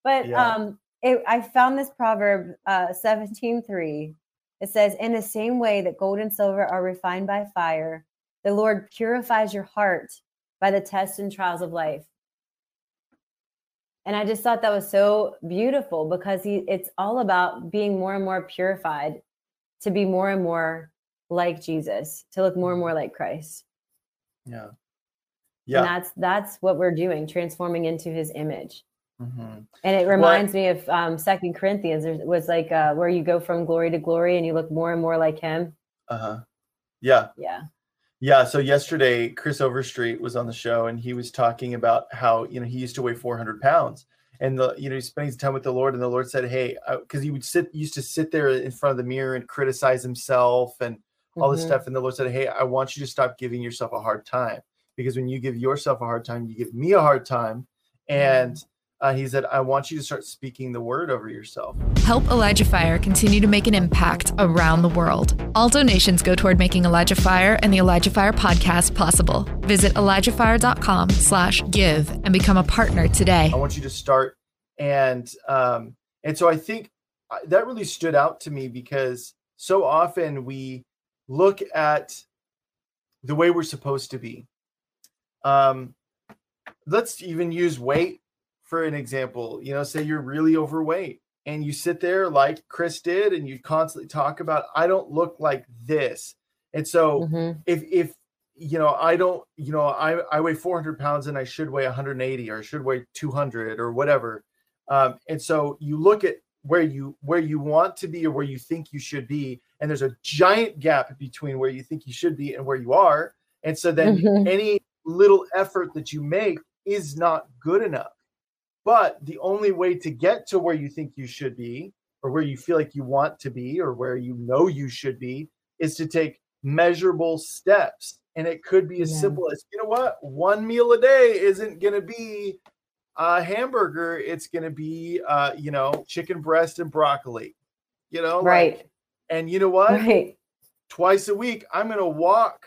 But Yeah. um, it, I found this proverb, uh, seventeen three. It says, "In the same way that gold and silver are refined by fire, the Lord purifies your heart by the tests and trials of life." And I just thought that was so beautiful because he, it's all about being more and more purified to be more and more like Jesus, to look more and mm-hmm. more like Christ. yeah. And Yeah. that's that's what we're doing, transforming into his image. Mhm. And it reminds me of um Second Corinthians. There was like uh, where you go from glory to glory and you look more and more like him. Uh-huh. Yeah. Yeah. Yeah. So yesterday, Chris Overstreet was on the show and he was talking about how, you know, he used to weigh 400 pounds and the, you know, he's spending time with the Lord and the Lord said, Hey, because he would sit, used to sit there in front of the mirror and criticize himself and all this Mhm. stuff. And the Lord said, Hey, I want you to stop giving yourself a hard time because when you give yourself a hard time, you give me a hard time. And uh, he said, I want you to start speaking the word over yourself. Help Elijah Fire continue to make an impact around the world. All donations go toward making Elijah Fire and the Elijah Fire podcast possible. Visit ElijahFire.com slash give and become a partner today. I want you to start. And, um, and so I think uh, that really stood out to me because so often we look at the way we're supposed to be. Um, let's even use weight for an example, you know, say you're really overweight and you sit there like Chris did and you constantly talk about I don't look like this. And so mm-hmm. if if you know, I don't, you know, I I weigh 400 pounds and I should weigh 180 or I should weigh 200 or whatever. Um, and so you look at where you where you want to be or where you think you should be, and there's a giant gap between where you think you should be and where you are. And so then mm-hmm. any little effort that you make is not good enough. But the only way to get to where you think you should be, or where you feel like you want to be, or where you know you should be, is to take measurable steps. And it could be as yeah. simple as, you know what, one meal a day isn't going to be a hamburger. It's going to be, uh, you know, chicken breast and broccoli, you know? Right. Like, and you know what? Right. Twice a week, I'm going to walk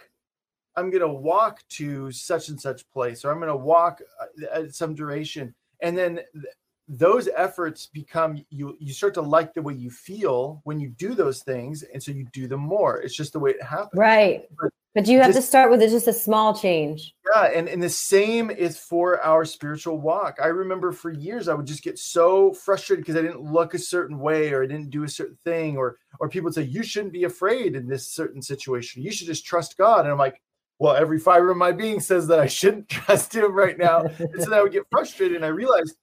I'm going to walk to such and such place, or I'm going to walk uh, at some duration and then th- those efforts become you you start to like the way you feel when you do those things and so you do them more. It's just the way it happens. Right. But, but you have just, to start with just a small change. Yeah and, and the same is for our spiritual walk. I remember for years i would just get so frustrated because i didn't look a certain way or i didn't do a certain thing or or people would say you shouldn't be afraid in this certain situation. You should just trust god. And i'm like well, every fiber of my being says that I shouldn't [laughs] trust him right now. and so I would get [laughs] frustrated. And I realized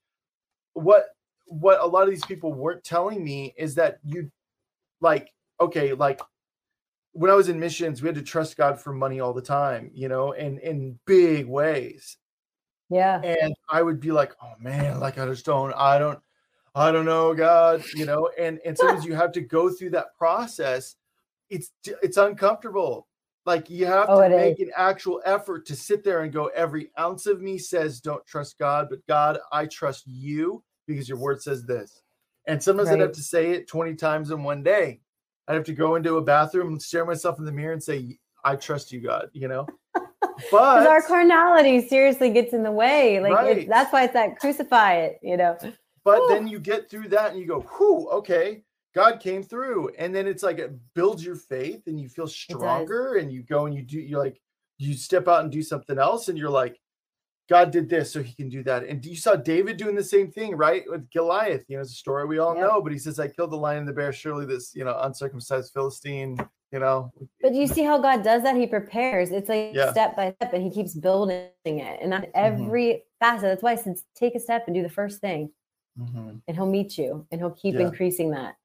what what a lot of these people weren't telling me is that you like, okay, like when I was in missions, we had to trust God for money all the time, you know, and in big ways. Yeah. And I would be like, oh man, like I just don't, I don't, I don't know, God, you know, and and sometimes you have to go through that process. It's it's uncomfortable like you have oh, to make is. an actual effort to sit there and go, every ounce of me says don't trust God, but God, I trust you because your word says this. And sometimes right. I'd have to say it 20 times in one day. I'd have to go into a bathroom and stare myself in the mirror and say, I trust you, God, you know? [laughs] But our carnality seriously gets in the way. Like right. that's why it's that crucify it, you know. But Whew. then you get through that and you go, whoo, okay, God came through. And then it's like it builds your faith and you feel stronger and you go and you do you like you step out and do something else and you're like, God did this, so he can do that. And you saw David doing the same thing, right? With Goliath. You know, it's a story we all know, but he says, I killed the lion and the bear. Surely this, you know, uncircumcised Philistine, you know. But you see how God does that? He prepares. It's like yeah. step by step, and he keeps building it. And on mm-hmm. every mm-hmm. facet, that's why I said take a step and do the first thing. Mm-hmm. And he'll meet you and he'll keep yeah. increasing that.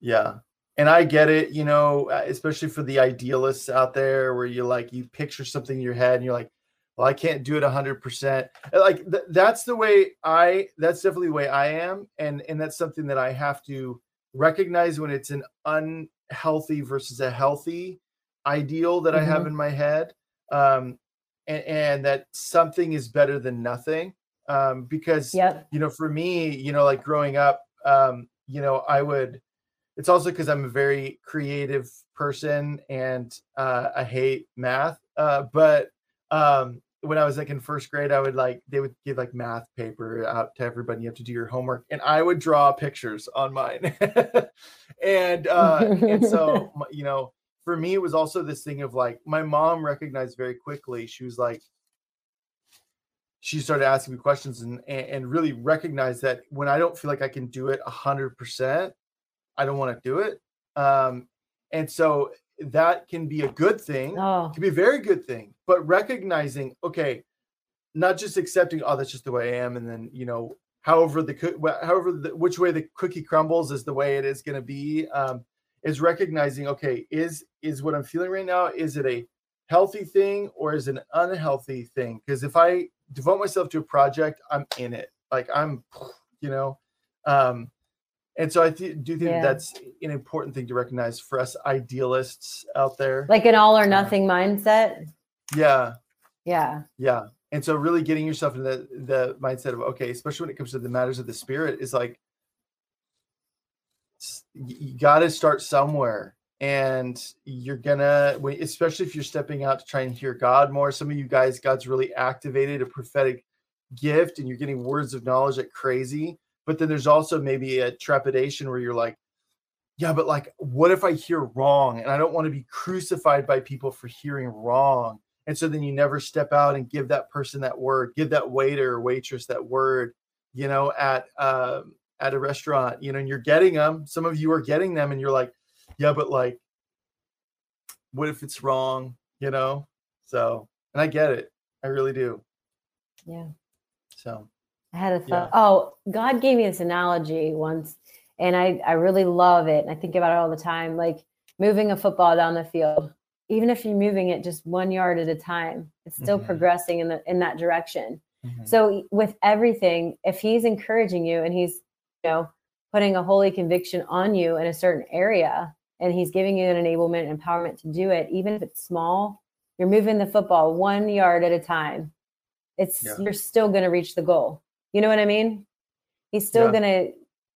Yeah. And I get it, you know, uh, especially for the idealists out there where you like you picture something in your head and you're like, well, I can't do it 100%. Like th- that's the way I that's definitely the way I am and and that's something that I have to recognize when it's an unhealthy versus a healthy ideal that mm-hmm. I have mm-hmm. in my head. Um and, and that something is better than nothing. Um because yep. you know, for me, you know, like growing up, um, you know, I would it's also because I'm a very creative person and uh, I hate math. Uh, but um, when I was like in first grade, I would like they would give like math paper out to everybody. You have to do your homework, and I would draw pictures on mine. [laughs] and uh, and so [laughs] you know, for me, it was also this thing of like my mom recognized very quickly. She was like, she started asking me questions and and really recognized that when I don't feel like I can do it a hundred percent, I don't want to do it. Um, and so that can be a good thing. Oh. can be a very good thing. But recognizing, okay, not just accepting, oh, that's just the way I am, and then you know, however the however the, which way the cookie crumbles is the way it is going to be. Um, is recognizing, okay, is is what I'm feeling right now? Is it a healthy thing or is it an unhealthy thing? Because if I devote myself to a project, I'm in it. Like I'm, you know, um, and so I th- do think yeah. that's an important thing to recognize for us idealists out there. Like an all or nothing mindset. Yeah. Yeah. Yeah. And so really getting yourself in the the mindset of okay, especially when it comes to the matters of the spirit, is like you got to start somewhere and you're gonna especially if you're stepping out to try and hear god more some of you guys god's really activated a prophetic gift and you're getting words of knowledge like crazy but then there's also maybe a trepidation where you're like yeah but like what if i hear wrong and i don't want to be crucified by people for hearing wrong and so then you never step out and give that person that word give that waiter or waitress that word you know at um, at a restaurant, you know, and you're getting them. Some of you are getting them, and you're like, yeah, but like, what if it's wrong? You know? So, and I get it. I really do. Yeah. So, I had a thought. Yeah. Oh, God gave me this analogy once, and I, I really love it. And I think about it all the time. Like moving a football down the field, even if you're moving it just one yard at a time, it's still mm-hmm. progressing in the in that direction. Mm-hmm. So with everything, if he's encouraging you and he's you know, putting a holy conviction on you in a certain area and he's giving you an enablement and empowerment to do it, even if it's small, you're moving the football one yard at a time. It's yeah. you're still gonna reach the goal. You know what I mean? He's still yeah. gonna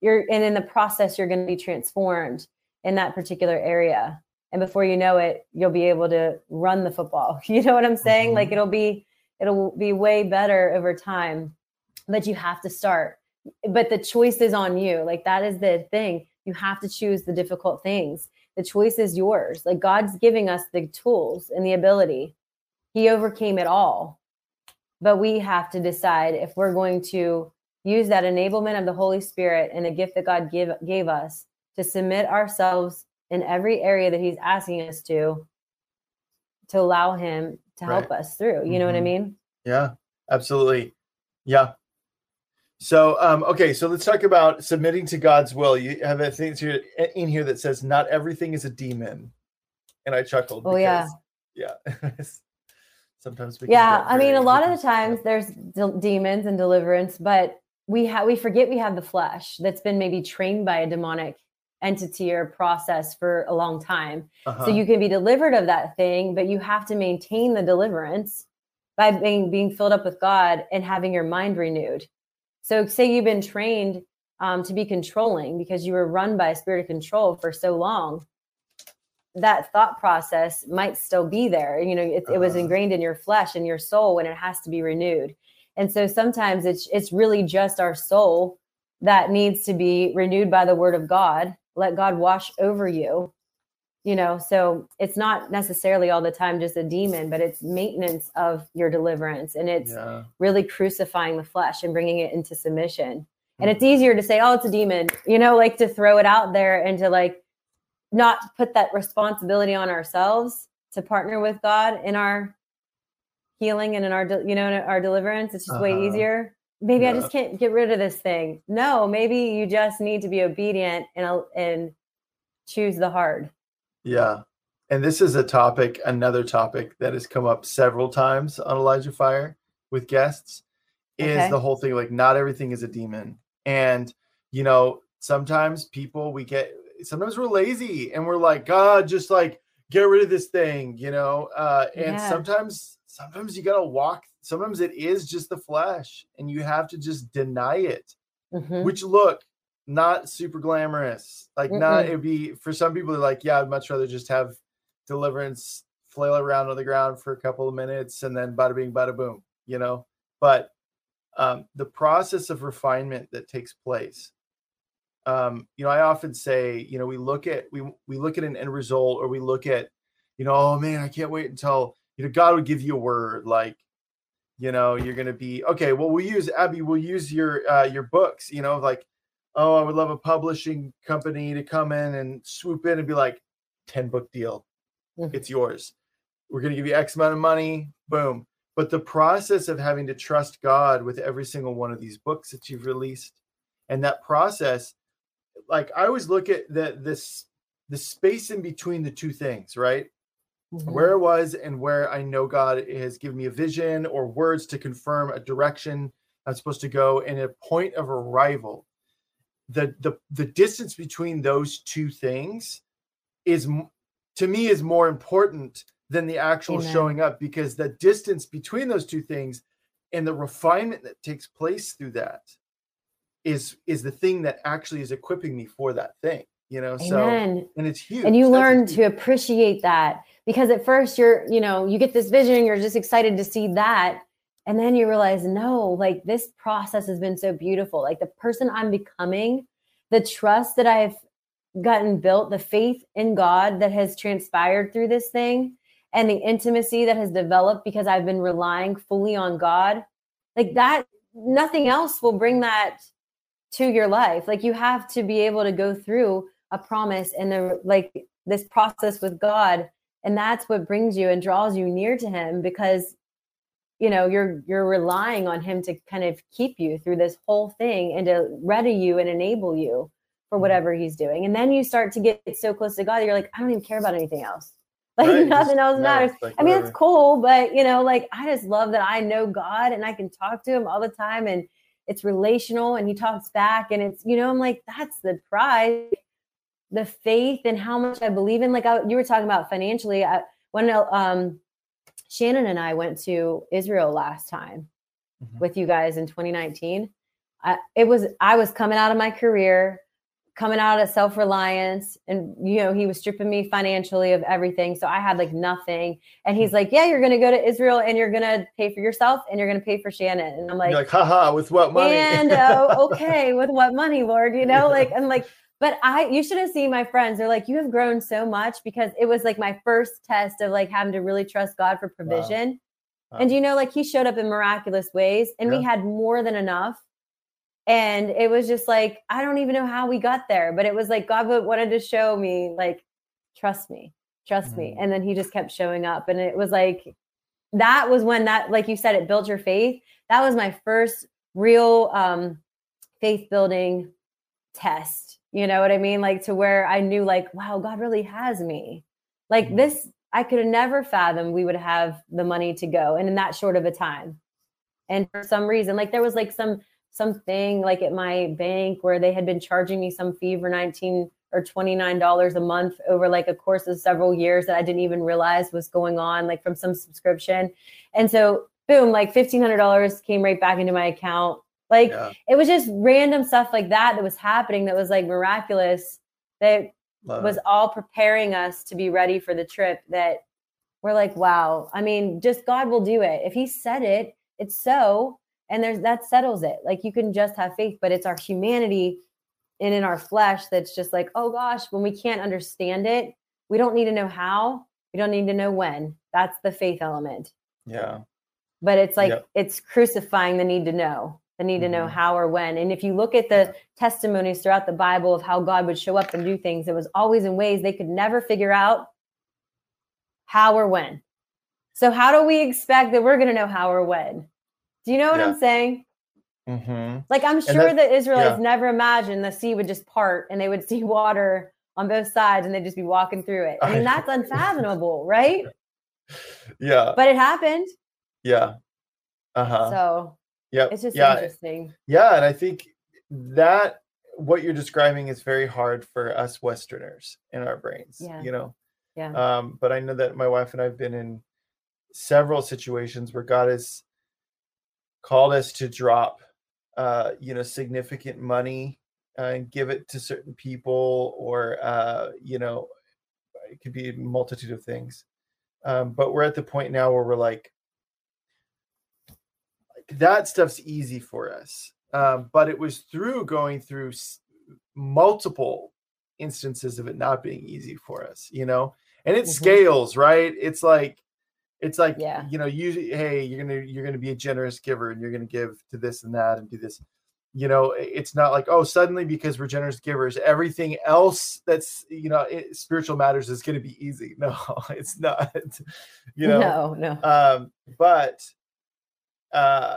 you're and in the process you're gonna be transformed in that particular area. And before you know it, you'll be able to run the football. [laughs] You know what I'm saying? Mm-hmm. Like it'll be it'll be way better over time. But you have to start but the choice is on you. Like that is the thing. You have to choose the difficult things. The choice is yours. Like God's giving us the tools and the ability. He overcame it all. But we have to decide if we're going to use that enablement of the Holy Spirit and the gift that God give, gave us to submit ourselves in every area that He's asking us to, to allow Him to right. help us through. You mm-hmm. know what I mm-hmm. mean? Yeah, absolutely. Yeah. So, um, okay, so let's talk about submitting to God's will. You have a thing here in here that says, "Not everything is a demon," and I chuckled. Oh because, yeah, yeah. [laughs] Sometimes we. Yeah, I mean, a lot of the times there's de- demons and deliverance, but we have we forget we have the flesh that's been maybe trained by a demonic entity or process for a long time. Uh-huh. So you can be delivered of that thing, but you have to maintain the deliverance by being being filled up with God and having your mind renewed. So, say you've been trained um, to be controlling because you were run by a spirit of control for so long, that thought process might still be there. You know, it, uh-huh. it was uh-huh. ingrained in your flesh and your soul, and it has to be renewed. And so sometimes it's it's really just our soul that needs to be renewed by the word of God. Let God wash over you you know so it's not necessarily all the time just a demon but it's maintenance of your deliverance and it's yeah. really crucifying the flesh and bringing it into submission mm-hmm. and it's easier to say oh it's a demon you know like to throw it out there and to like not put that responsibility on ourselves to partner with god in our healing and in our you know in our deliverance it's just uh-huh. way easier maybe yeah. i just can't get rid of this thing no maybe you just need to be obedient and and choose the hard yeah. And this is a topic, another topic that has come up several times on Elijah Fire with guests is okay. the whole thing like not everything is a demon. And you know, sometimes people we get sometimes we're lazy and we're like, God, just like get rid of this thing, you know. Uh and yeah. sometimes sometimes you gotta walk, sometimes it is just the flesh, and you have to just deny it. Mm-hmm. Which look, not super glamorous. Like Mm-mm. not it'd be for some people like, yeah, I'd much rather just have deliverance flail around on the ground for a couple of minutes and then bada bing bada boom, you know. But um, the process of refinement that takes place. Um, you know, I often say, you know, we look at we we look at an end result or we look at, you know, oh man, I can't wait until you know God would give you a word like you know you're going to be okay well we'll use abbey we'll use your uh your books you know like oh, I would love a publishing company to come in and swoop in and be like, 10 book deal. Mm-hmm. It's yours. We're going to give you X amount of money. Boom. But the process of having to trust God with every single one of these books that you've released and that process, like I always look at the this the space in between the two things, right? Mm-hmm. Where I was and where I know God has given me a vision or words to confirm a direction I'm supposed to go and a point of arrival the the the distance between those two things is to me is more important than the actual Amen. showing up because the distance between those two things and the refinement that takes place through that is is the thing that actually is equipping me for that thing you know so and it's huge. And you That's learn to appreciate that because at first you're you know you get this vision you're just excited to see that and then you realize no like this process has been so beautiful. Like the person i'm becoming the trust that i've gotten built the faith in god that has transpired through this thing and the intimacy that has developed because i've been relying fully on god like that nothing else will bring that to your life. Like you have to be able to go through a promise and the like this process with God and that's what brings you and draws you near to him because you know you're you're relying on him to kind of keep you through this whole thing and to ready you and enable you for Mm-hmm. whatever he's doing. And then you start to get so close to God you're like I don't even care about anything else. [laughs] Like Right, nothing else yeah, matters. like I mean it's cool but you know like I just love that I know God and I can talk to him all the time and it's relational and he talks back and it's you know i'm like that's the prize the faith and how much i believe in like I, you were talking about financially I, when um shannon and i went to israel last time Mhm. with you guys in 2019 I, it was i was coming out of my career coming out of self-reliance and you know he was stripping me financially of everything so i had like nothing and he's like yeah you're gonna go to israel and you're gonna pay for yourself and you're gonna pay for shannon and i'm like You're like haha with what money and uh, [laughs] okay, with what money, Lord? You know, like I'm like, but I you should have seen my friends. They're like, you have grown so much because it was like my first test of like having to really trust God for provision. Wow. And you know, like he showed up in miraculous ways, and we had more than enough. And it was just like, I don't even know how we got there, but it was like God wanted to show me, like, trust me, trust me. Mm. And then he just kept showing up. And it was like, that was when that, like you said, it built your faith. That was my first real um, faith building test. You know what I mean? Like to where I knew, like, wow, God really has me. Like Mhm. this, I could have never fathomed we would have the money to go and in that short of a time. And for some reason, like there was like some something like at my bank where they had been charging me some fee for 19 or 29 dollars a month over like a course of several years that I didn't even realize was going on like from some subscription. And so boom, like $1500 came right back into my account. Like yeah. it was just random stuff like that that was happening that was like miraculous that love was all preparing us to be ready for the trip that we're like wow. I mean just god will do it. If he said it it's so and there's that settles it. Like you can just have faith but it's our humanity and in our flesh that's just like oh gosh when we can't understand it we don't need to know how we don't need to know when. That's the faith element. Yeah. But it's like Yep. it's crucifying the need to know the need to know Mhm. how or when. And if you look at the testimonies throughout the bible of how god would show up and do things it was always in ways they could never figure out how or when. So how do we expect that we're going to know how or when do you know what Yeah. i'm saying? Hmm like i'm sure that- that israelites yeah. never imagined the sea would just part and they would [laughs] see water on both sides and they'd just be walking through it. I mean that's unfathomable right? [laughs] Yeah. But it happened. Yeah. Uh-huh. So yeah it's just yeah interesting. Yeah, and I think that what you're describing is very hard for us Westerners in our brains. Yeah. You know, yeah. Um, but I know that my wife and I have been in several situations where God has called us to drop, uh, you know, significant money uh, and give it to certain people, or uh, you know, it could be a multitude of things. Um, but we're at the point now where we're like, that stuff's easy for us. Um, but it was through going through s- multiple instances of it not being easy for us, you know, and it Mhm. scales, right? It's like, it's like, Yeah. you know, you, hey, you're going to, you're to be a generous giver and you're going to give to this and that and do this. You know, it's not like, oh, suddenly because we're generous givers, everything else that's, you know, it, spiritual matters is going to be easy. [laughs] No, it's not, you know, no no um but uh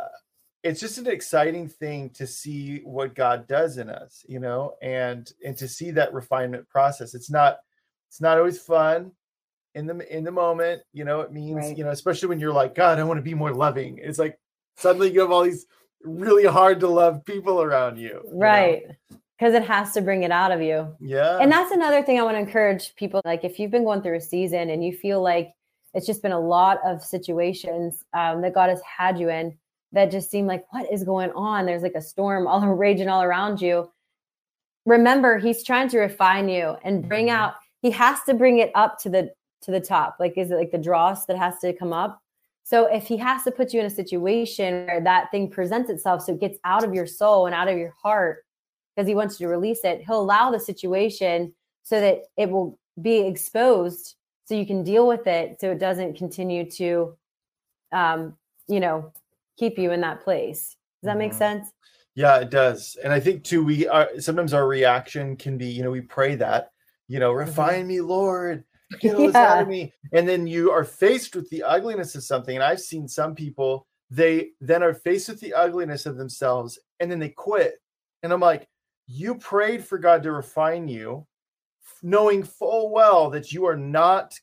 it's just an exciting thing to see what god does in us you know and and to see that refinement process it's not it's not always fun in the in the moment you know it means Right. you know especially when you're like god i want to be more loving it's like suddenly you have all these really hard to love people around you you know? right because it has to bring it out of you yeah and that's another thing i want to encourage people like if you've been going through a season and you feel like it's just been a lot of situations um, that god has had you in that just seem like what is going on there's like a storm [laughs] all raging all around you remember he's trying to refine you and bring Mhm. out he has to bring it up to the to the top? Like is it like the dross that has to come up? So if he has to put you in a situation where that thing presents itself so it gets out of your soul and out of your heart because he wants you to release it he'll allow the situation so that it will be exposed so you can deal with it so it doesn't continue to um you know keep you in that place. Does that make Mhm. sense? Yeah, it does. And I think too, we are sometimes our reaction can be, you know, we pray that, you know, refine me, Lord, get all this out of Mm-hmm. Me. And then you are faced with the ugliness of something. And I've seen some people, they then are faced with the ugliness of themselves and then they quit. And I'm like, you prayed for God to refine you, knowing full well that you are not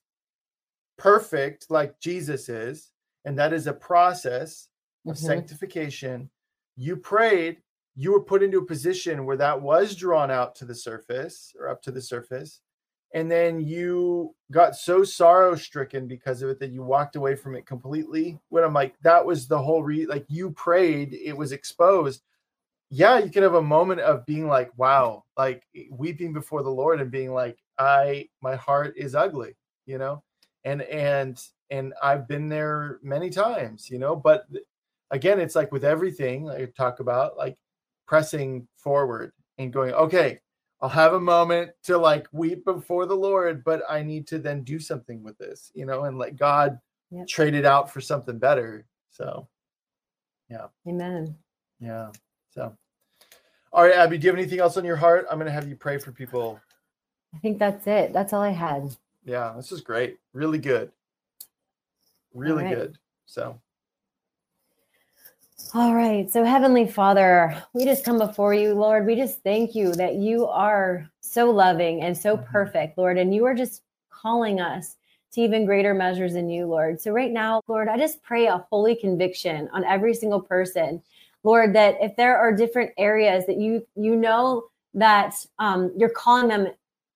perfect like Jesus is. And that is a process of Mhm. sanctification. You prayed, you were put into a position where that was drawn out to the surface or up to the surface. And then you got so sorrow stricken because of it that you walked away from it completely. When I'm like, that was the whole re like you prayed, it was exposed. Yeah, you can have a moment of being like, wow, like weeping before the Lord and being like, I my heart is ugly, you know, and and and I've been there many times, you know, but again, it's like with everything I talk about, like pressing forward and going, okay, I'll have a moment to like weep before the Lord, but I need to then do something with this, you know, and let God Yep. trade it out for something better. So, yeah. amen yeah. So, all right, Abbey, do you have anything else on your heart? I'm going to have you pray for people. i think that's it that's all i had Yeah, this is great. Really good. Really right. good. So, All right. So, Heavenly Father, we just come before you, Lord. We just thank you that you are so loving and so Mhm. perfect, Lord. And you are just calling us to even greater measures in you, Lord. So, right now, Lord, I just pray a holy conviction on every single person, Lord, that if there are different areas that you you know that um, you're calling them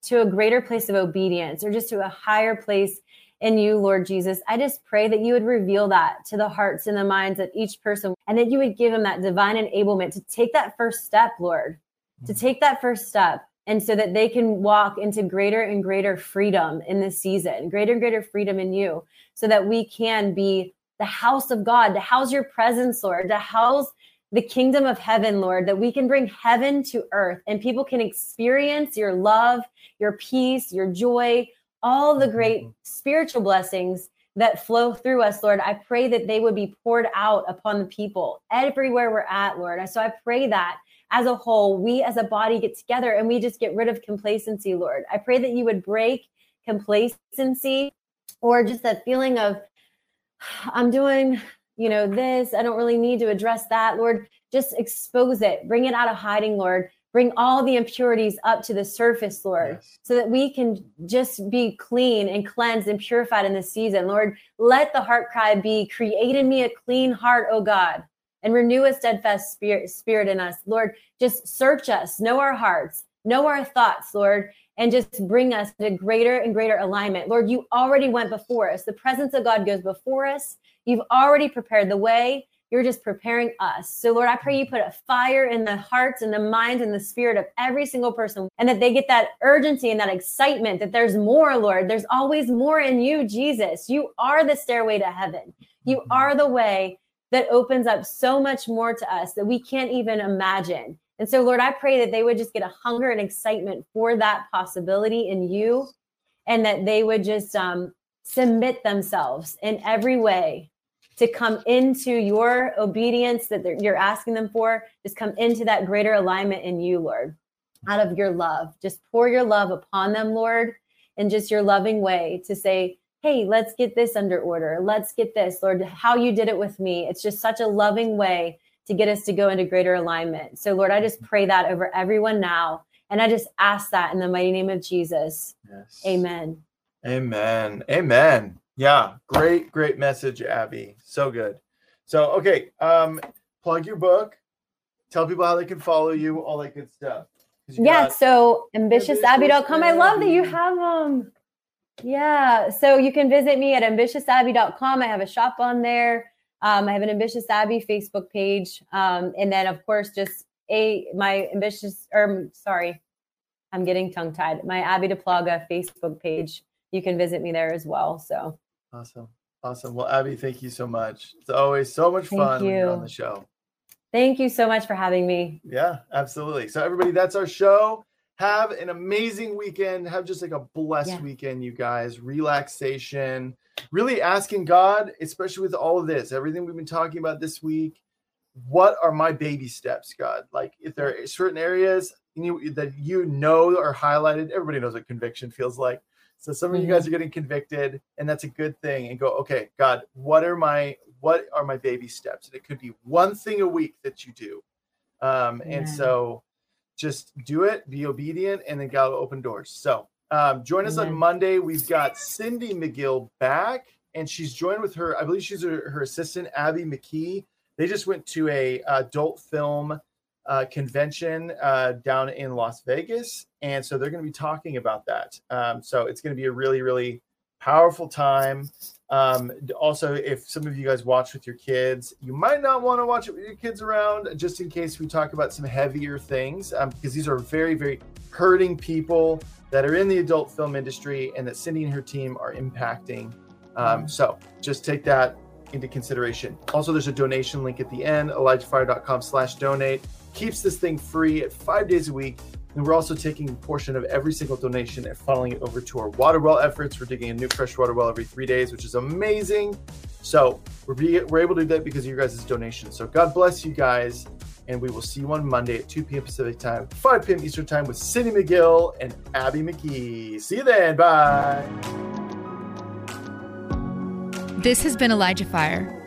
to a greater place of obedience or just to a higher place in you, Lord Jesus. I just pray that you would reveal that to the hearts and the minds of each person and that you would give them that divine enablement to take that first step, Lord, to mm. take that first step. And so that they can walk into greater and greater freedom in this season, greater and greater freedom in you, so that we can be the house of God, to house your presence, Lord, to house the kingdom of heaven, Lord, that we can bring heaven to earth and people can experience your love, your peace, your joy, all the great mm-hmm. spiritual blessings that flow through us, Lord. I pray that they would be poured out upon the people everywhere we're at, Lord. So I pray that as a whole, we as a body get together and we just get rid of complacency, Lord. I pray that you would break complacency or just that feeling of, I'm doing, you know, this. I don't really need to address that, Lord. Just expose it, bring it out of hiding, Lord. Bring all the impurities up to the surface, Lord, Yes. so that we can just be clean and cleansed and purified in this season. Lord, let the heart cry be create in me a clean heart, O God, and renew a steadfast spirit, spirit in us. Lord, just search us, know our hearts, know our thoughts, Lord, and just bring us to greater and greater alignment. Lord, you already went before us. The presence of God goes before us. You've already prepared the way. You're just preparing us. So, Lord, I pray you put a fire in the hearts and the minds and the spirit of every single person, and that they get that urgency and that excitement that there's more, Lord. There's always more in you, Jesus. You are the stairway to heaven. You are the way that opens up so much more to us that we can't even imagine. And so, Lord, I pray that they would just get a hunger and excitement for that possibility in you, and that they would just um, submit themselves in every way to come into your obedience that you're asking them for. Just come into that greater alignment in you, Lord, out of your love. Just pour your love upon them, Lord, in just your loving way to say, hey, let's get this under order. Let's get this, Lord, how you did it with me. It's just such a loving way to get us to go into greater alignment. So, Lord, I just pray that over everyone now. And I just ask that in the mighty name of Jesus. Yes. Amen. Amen. Amen. Yeah, great, great message, Abbey. So good. So, okay, um, plug your book, tell people how they can follow you, all that good stuff. Yeah, so ambitiousabbey.com. I love that you have them. Yeah, so you can visit me at ambitiousabbey.com. I have a shop on there. Um, I have an Ambitious Abbey Facebook page. Um, and then, of course, just a my ambitious, or sorry, I'm getting tongue tied. My Abbey Duplaga Facebook page. You can visit me there as well. So awesome. Awesome. Well, Abbey, thank you so much. It's always so much Thank fun when you're on the show. thank you so much for having me. Yeah, absolutely. So, everybody, that's our show. Have an amazing weekend. Have just like a blessed Yeah. weekend, you guys. Relaxation. Really asking God, especially with all of this, everything we've been talking about this week. What are my baby steps, God? Like, if there are certain areas you, that you know are highlighted, everybody knows what conviction feels like. So some of you guys are getting convicted, and that's a good thing. And go, okay, God, what are my what are my baby steps? And it could be one thing a week that you do. Um, and so just do it, be obedient, and then God will open doors. So um, join us on Monday. We've got Cindy McGill back, and she's joined with her, I believe she's her, her assistant, Abby McKee. They just went to a adult film uh, convention uh, down in Las Vegas, and so they're going to be talking about that. Um, so it's going to be a really, really powerful time. Um, also, if some of you guys watch with your kids, you might not want to watch it with your kids around, just in case we talk about some heavier things, um, because these are very, very hurting people that are in the adult film industry and that Cindy and her team are impacting. Um, so just take that into consideration. Also, there's a donation link at the end, elijahfire.com slash donate. Keeps this thing free at five days a week. And we're also taking a portion of every single donation and funneling it over to our water well efforts. We're digging a new fresh water well every three days, which is amazing. So we're, be, we're able to do that because of your guys' donations. So God bless you guys. And we will see you on Monday at 2 p.m. Pacific time, 5 p.m. Eastern time with Cindy McGill and Abby McKee. See you then. Bye. This has been Elijah Fire.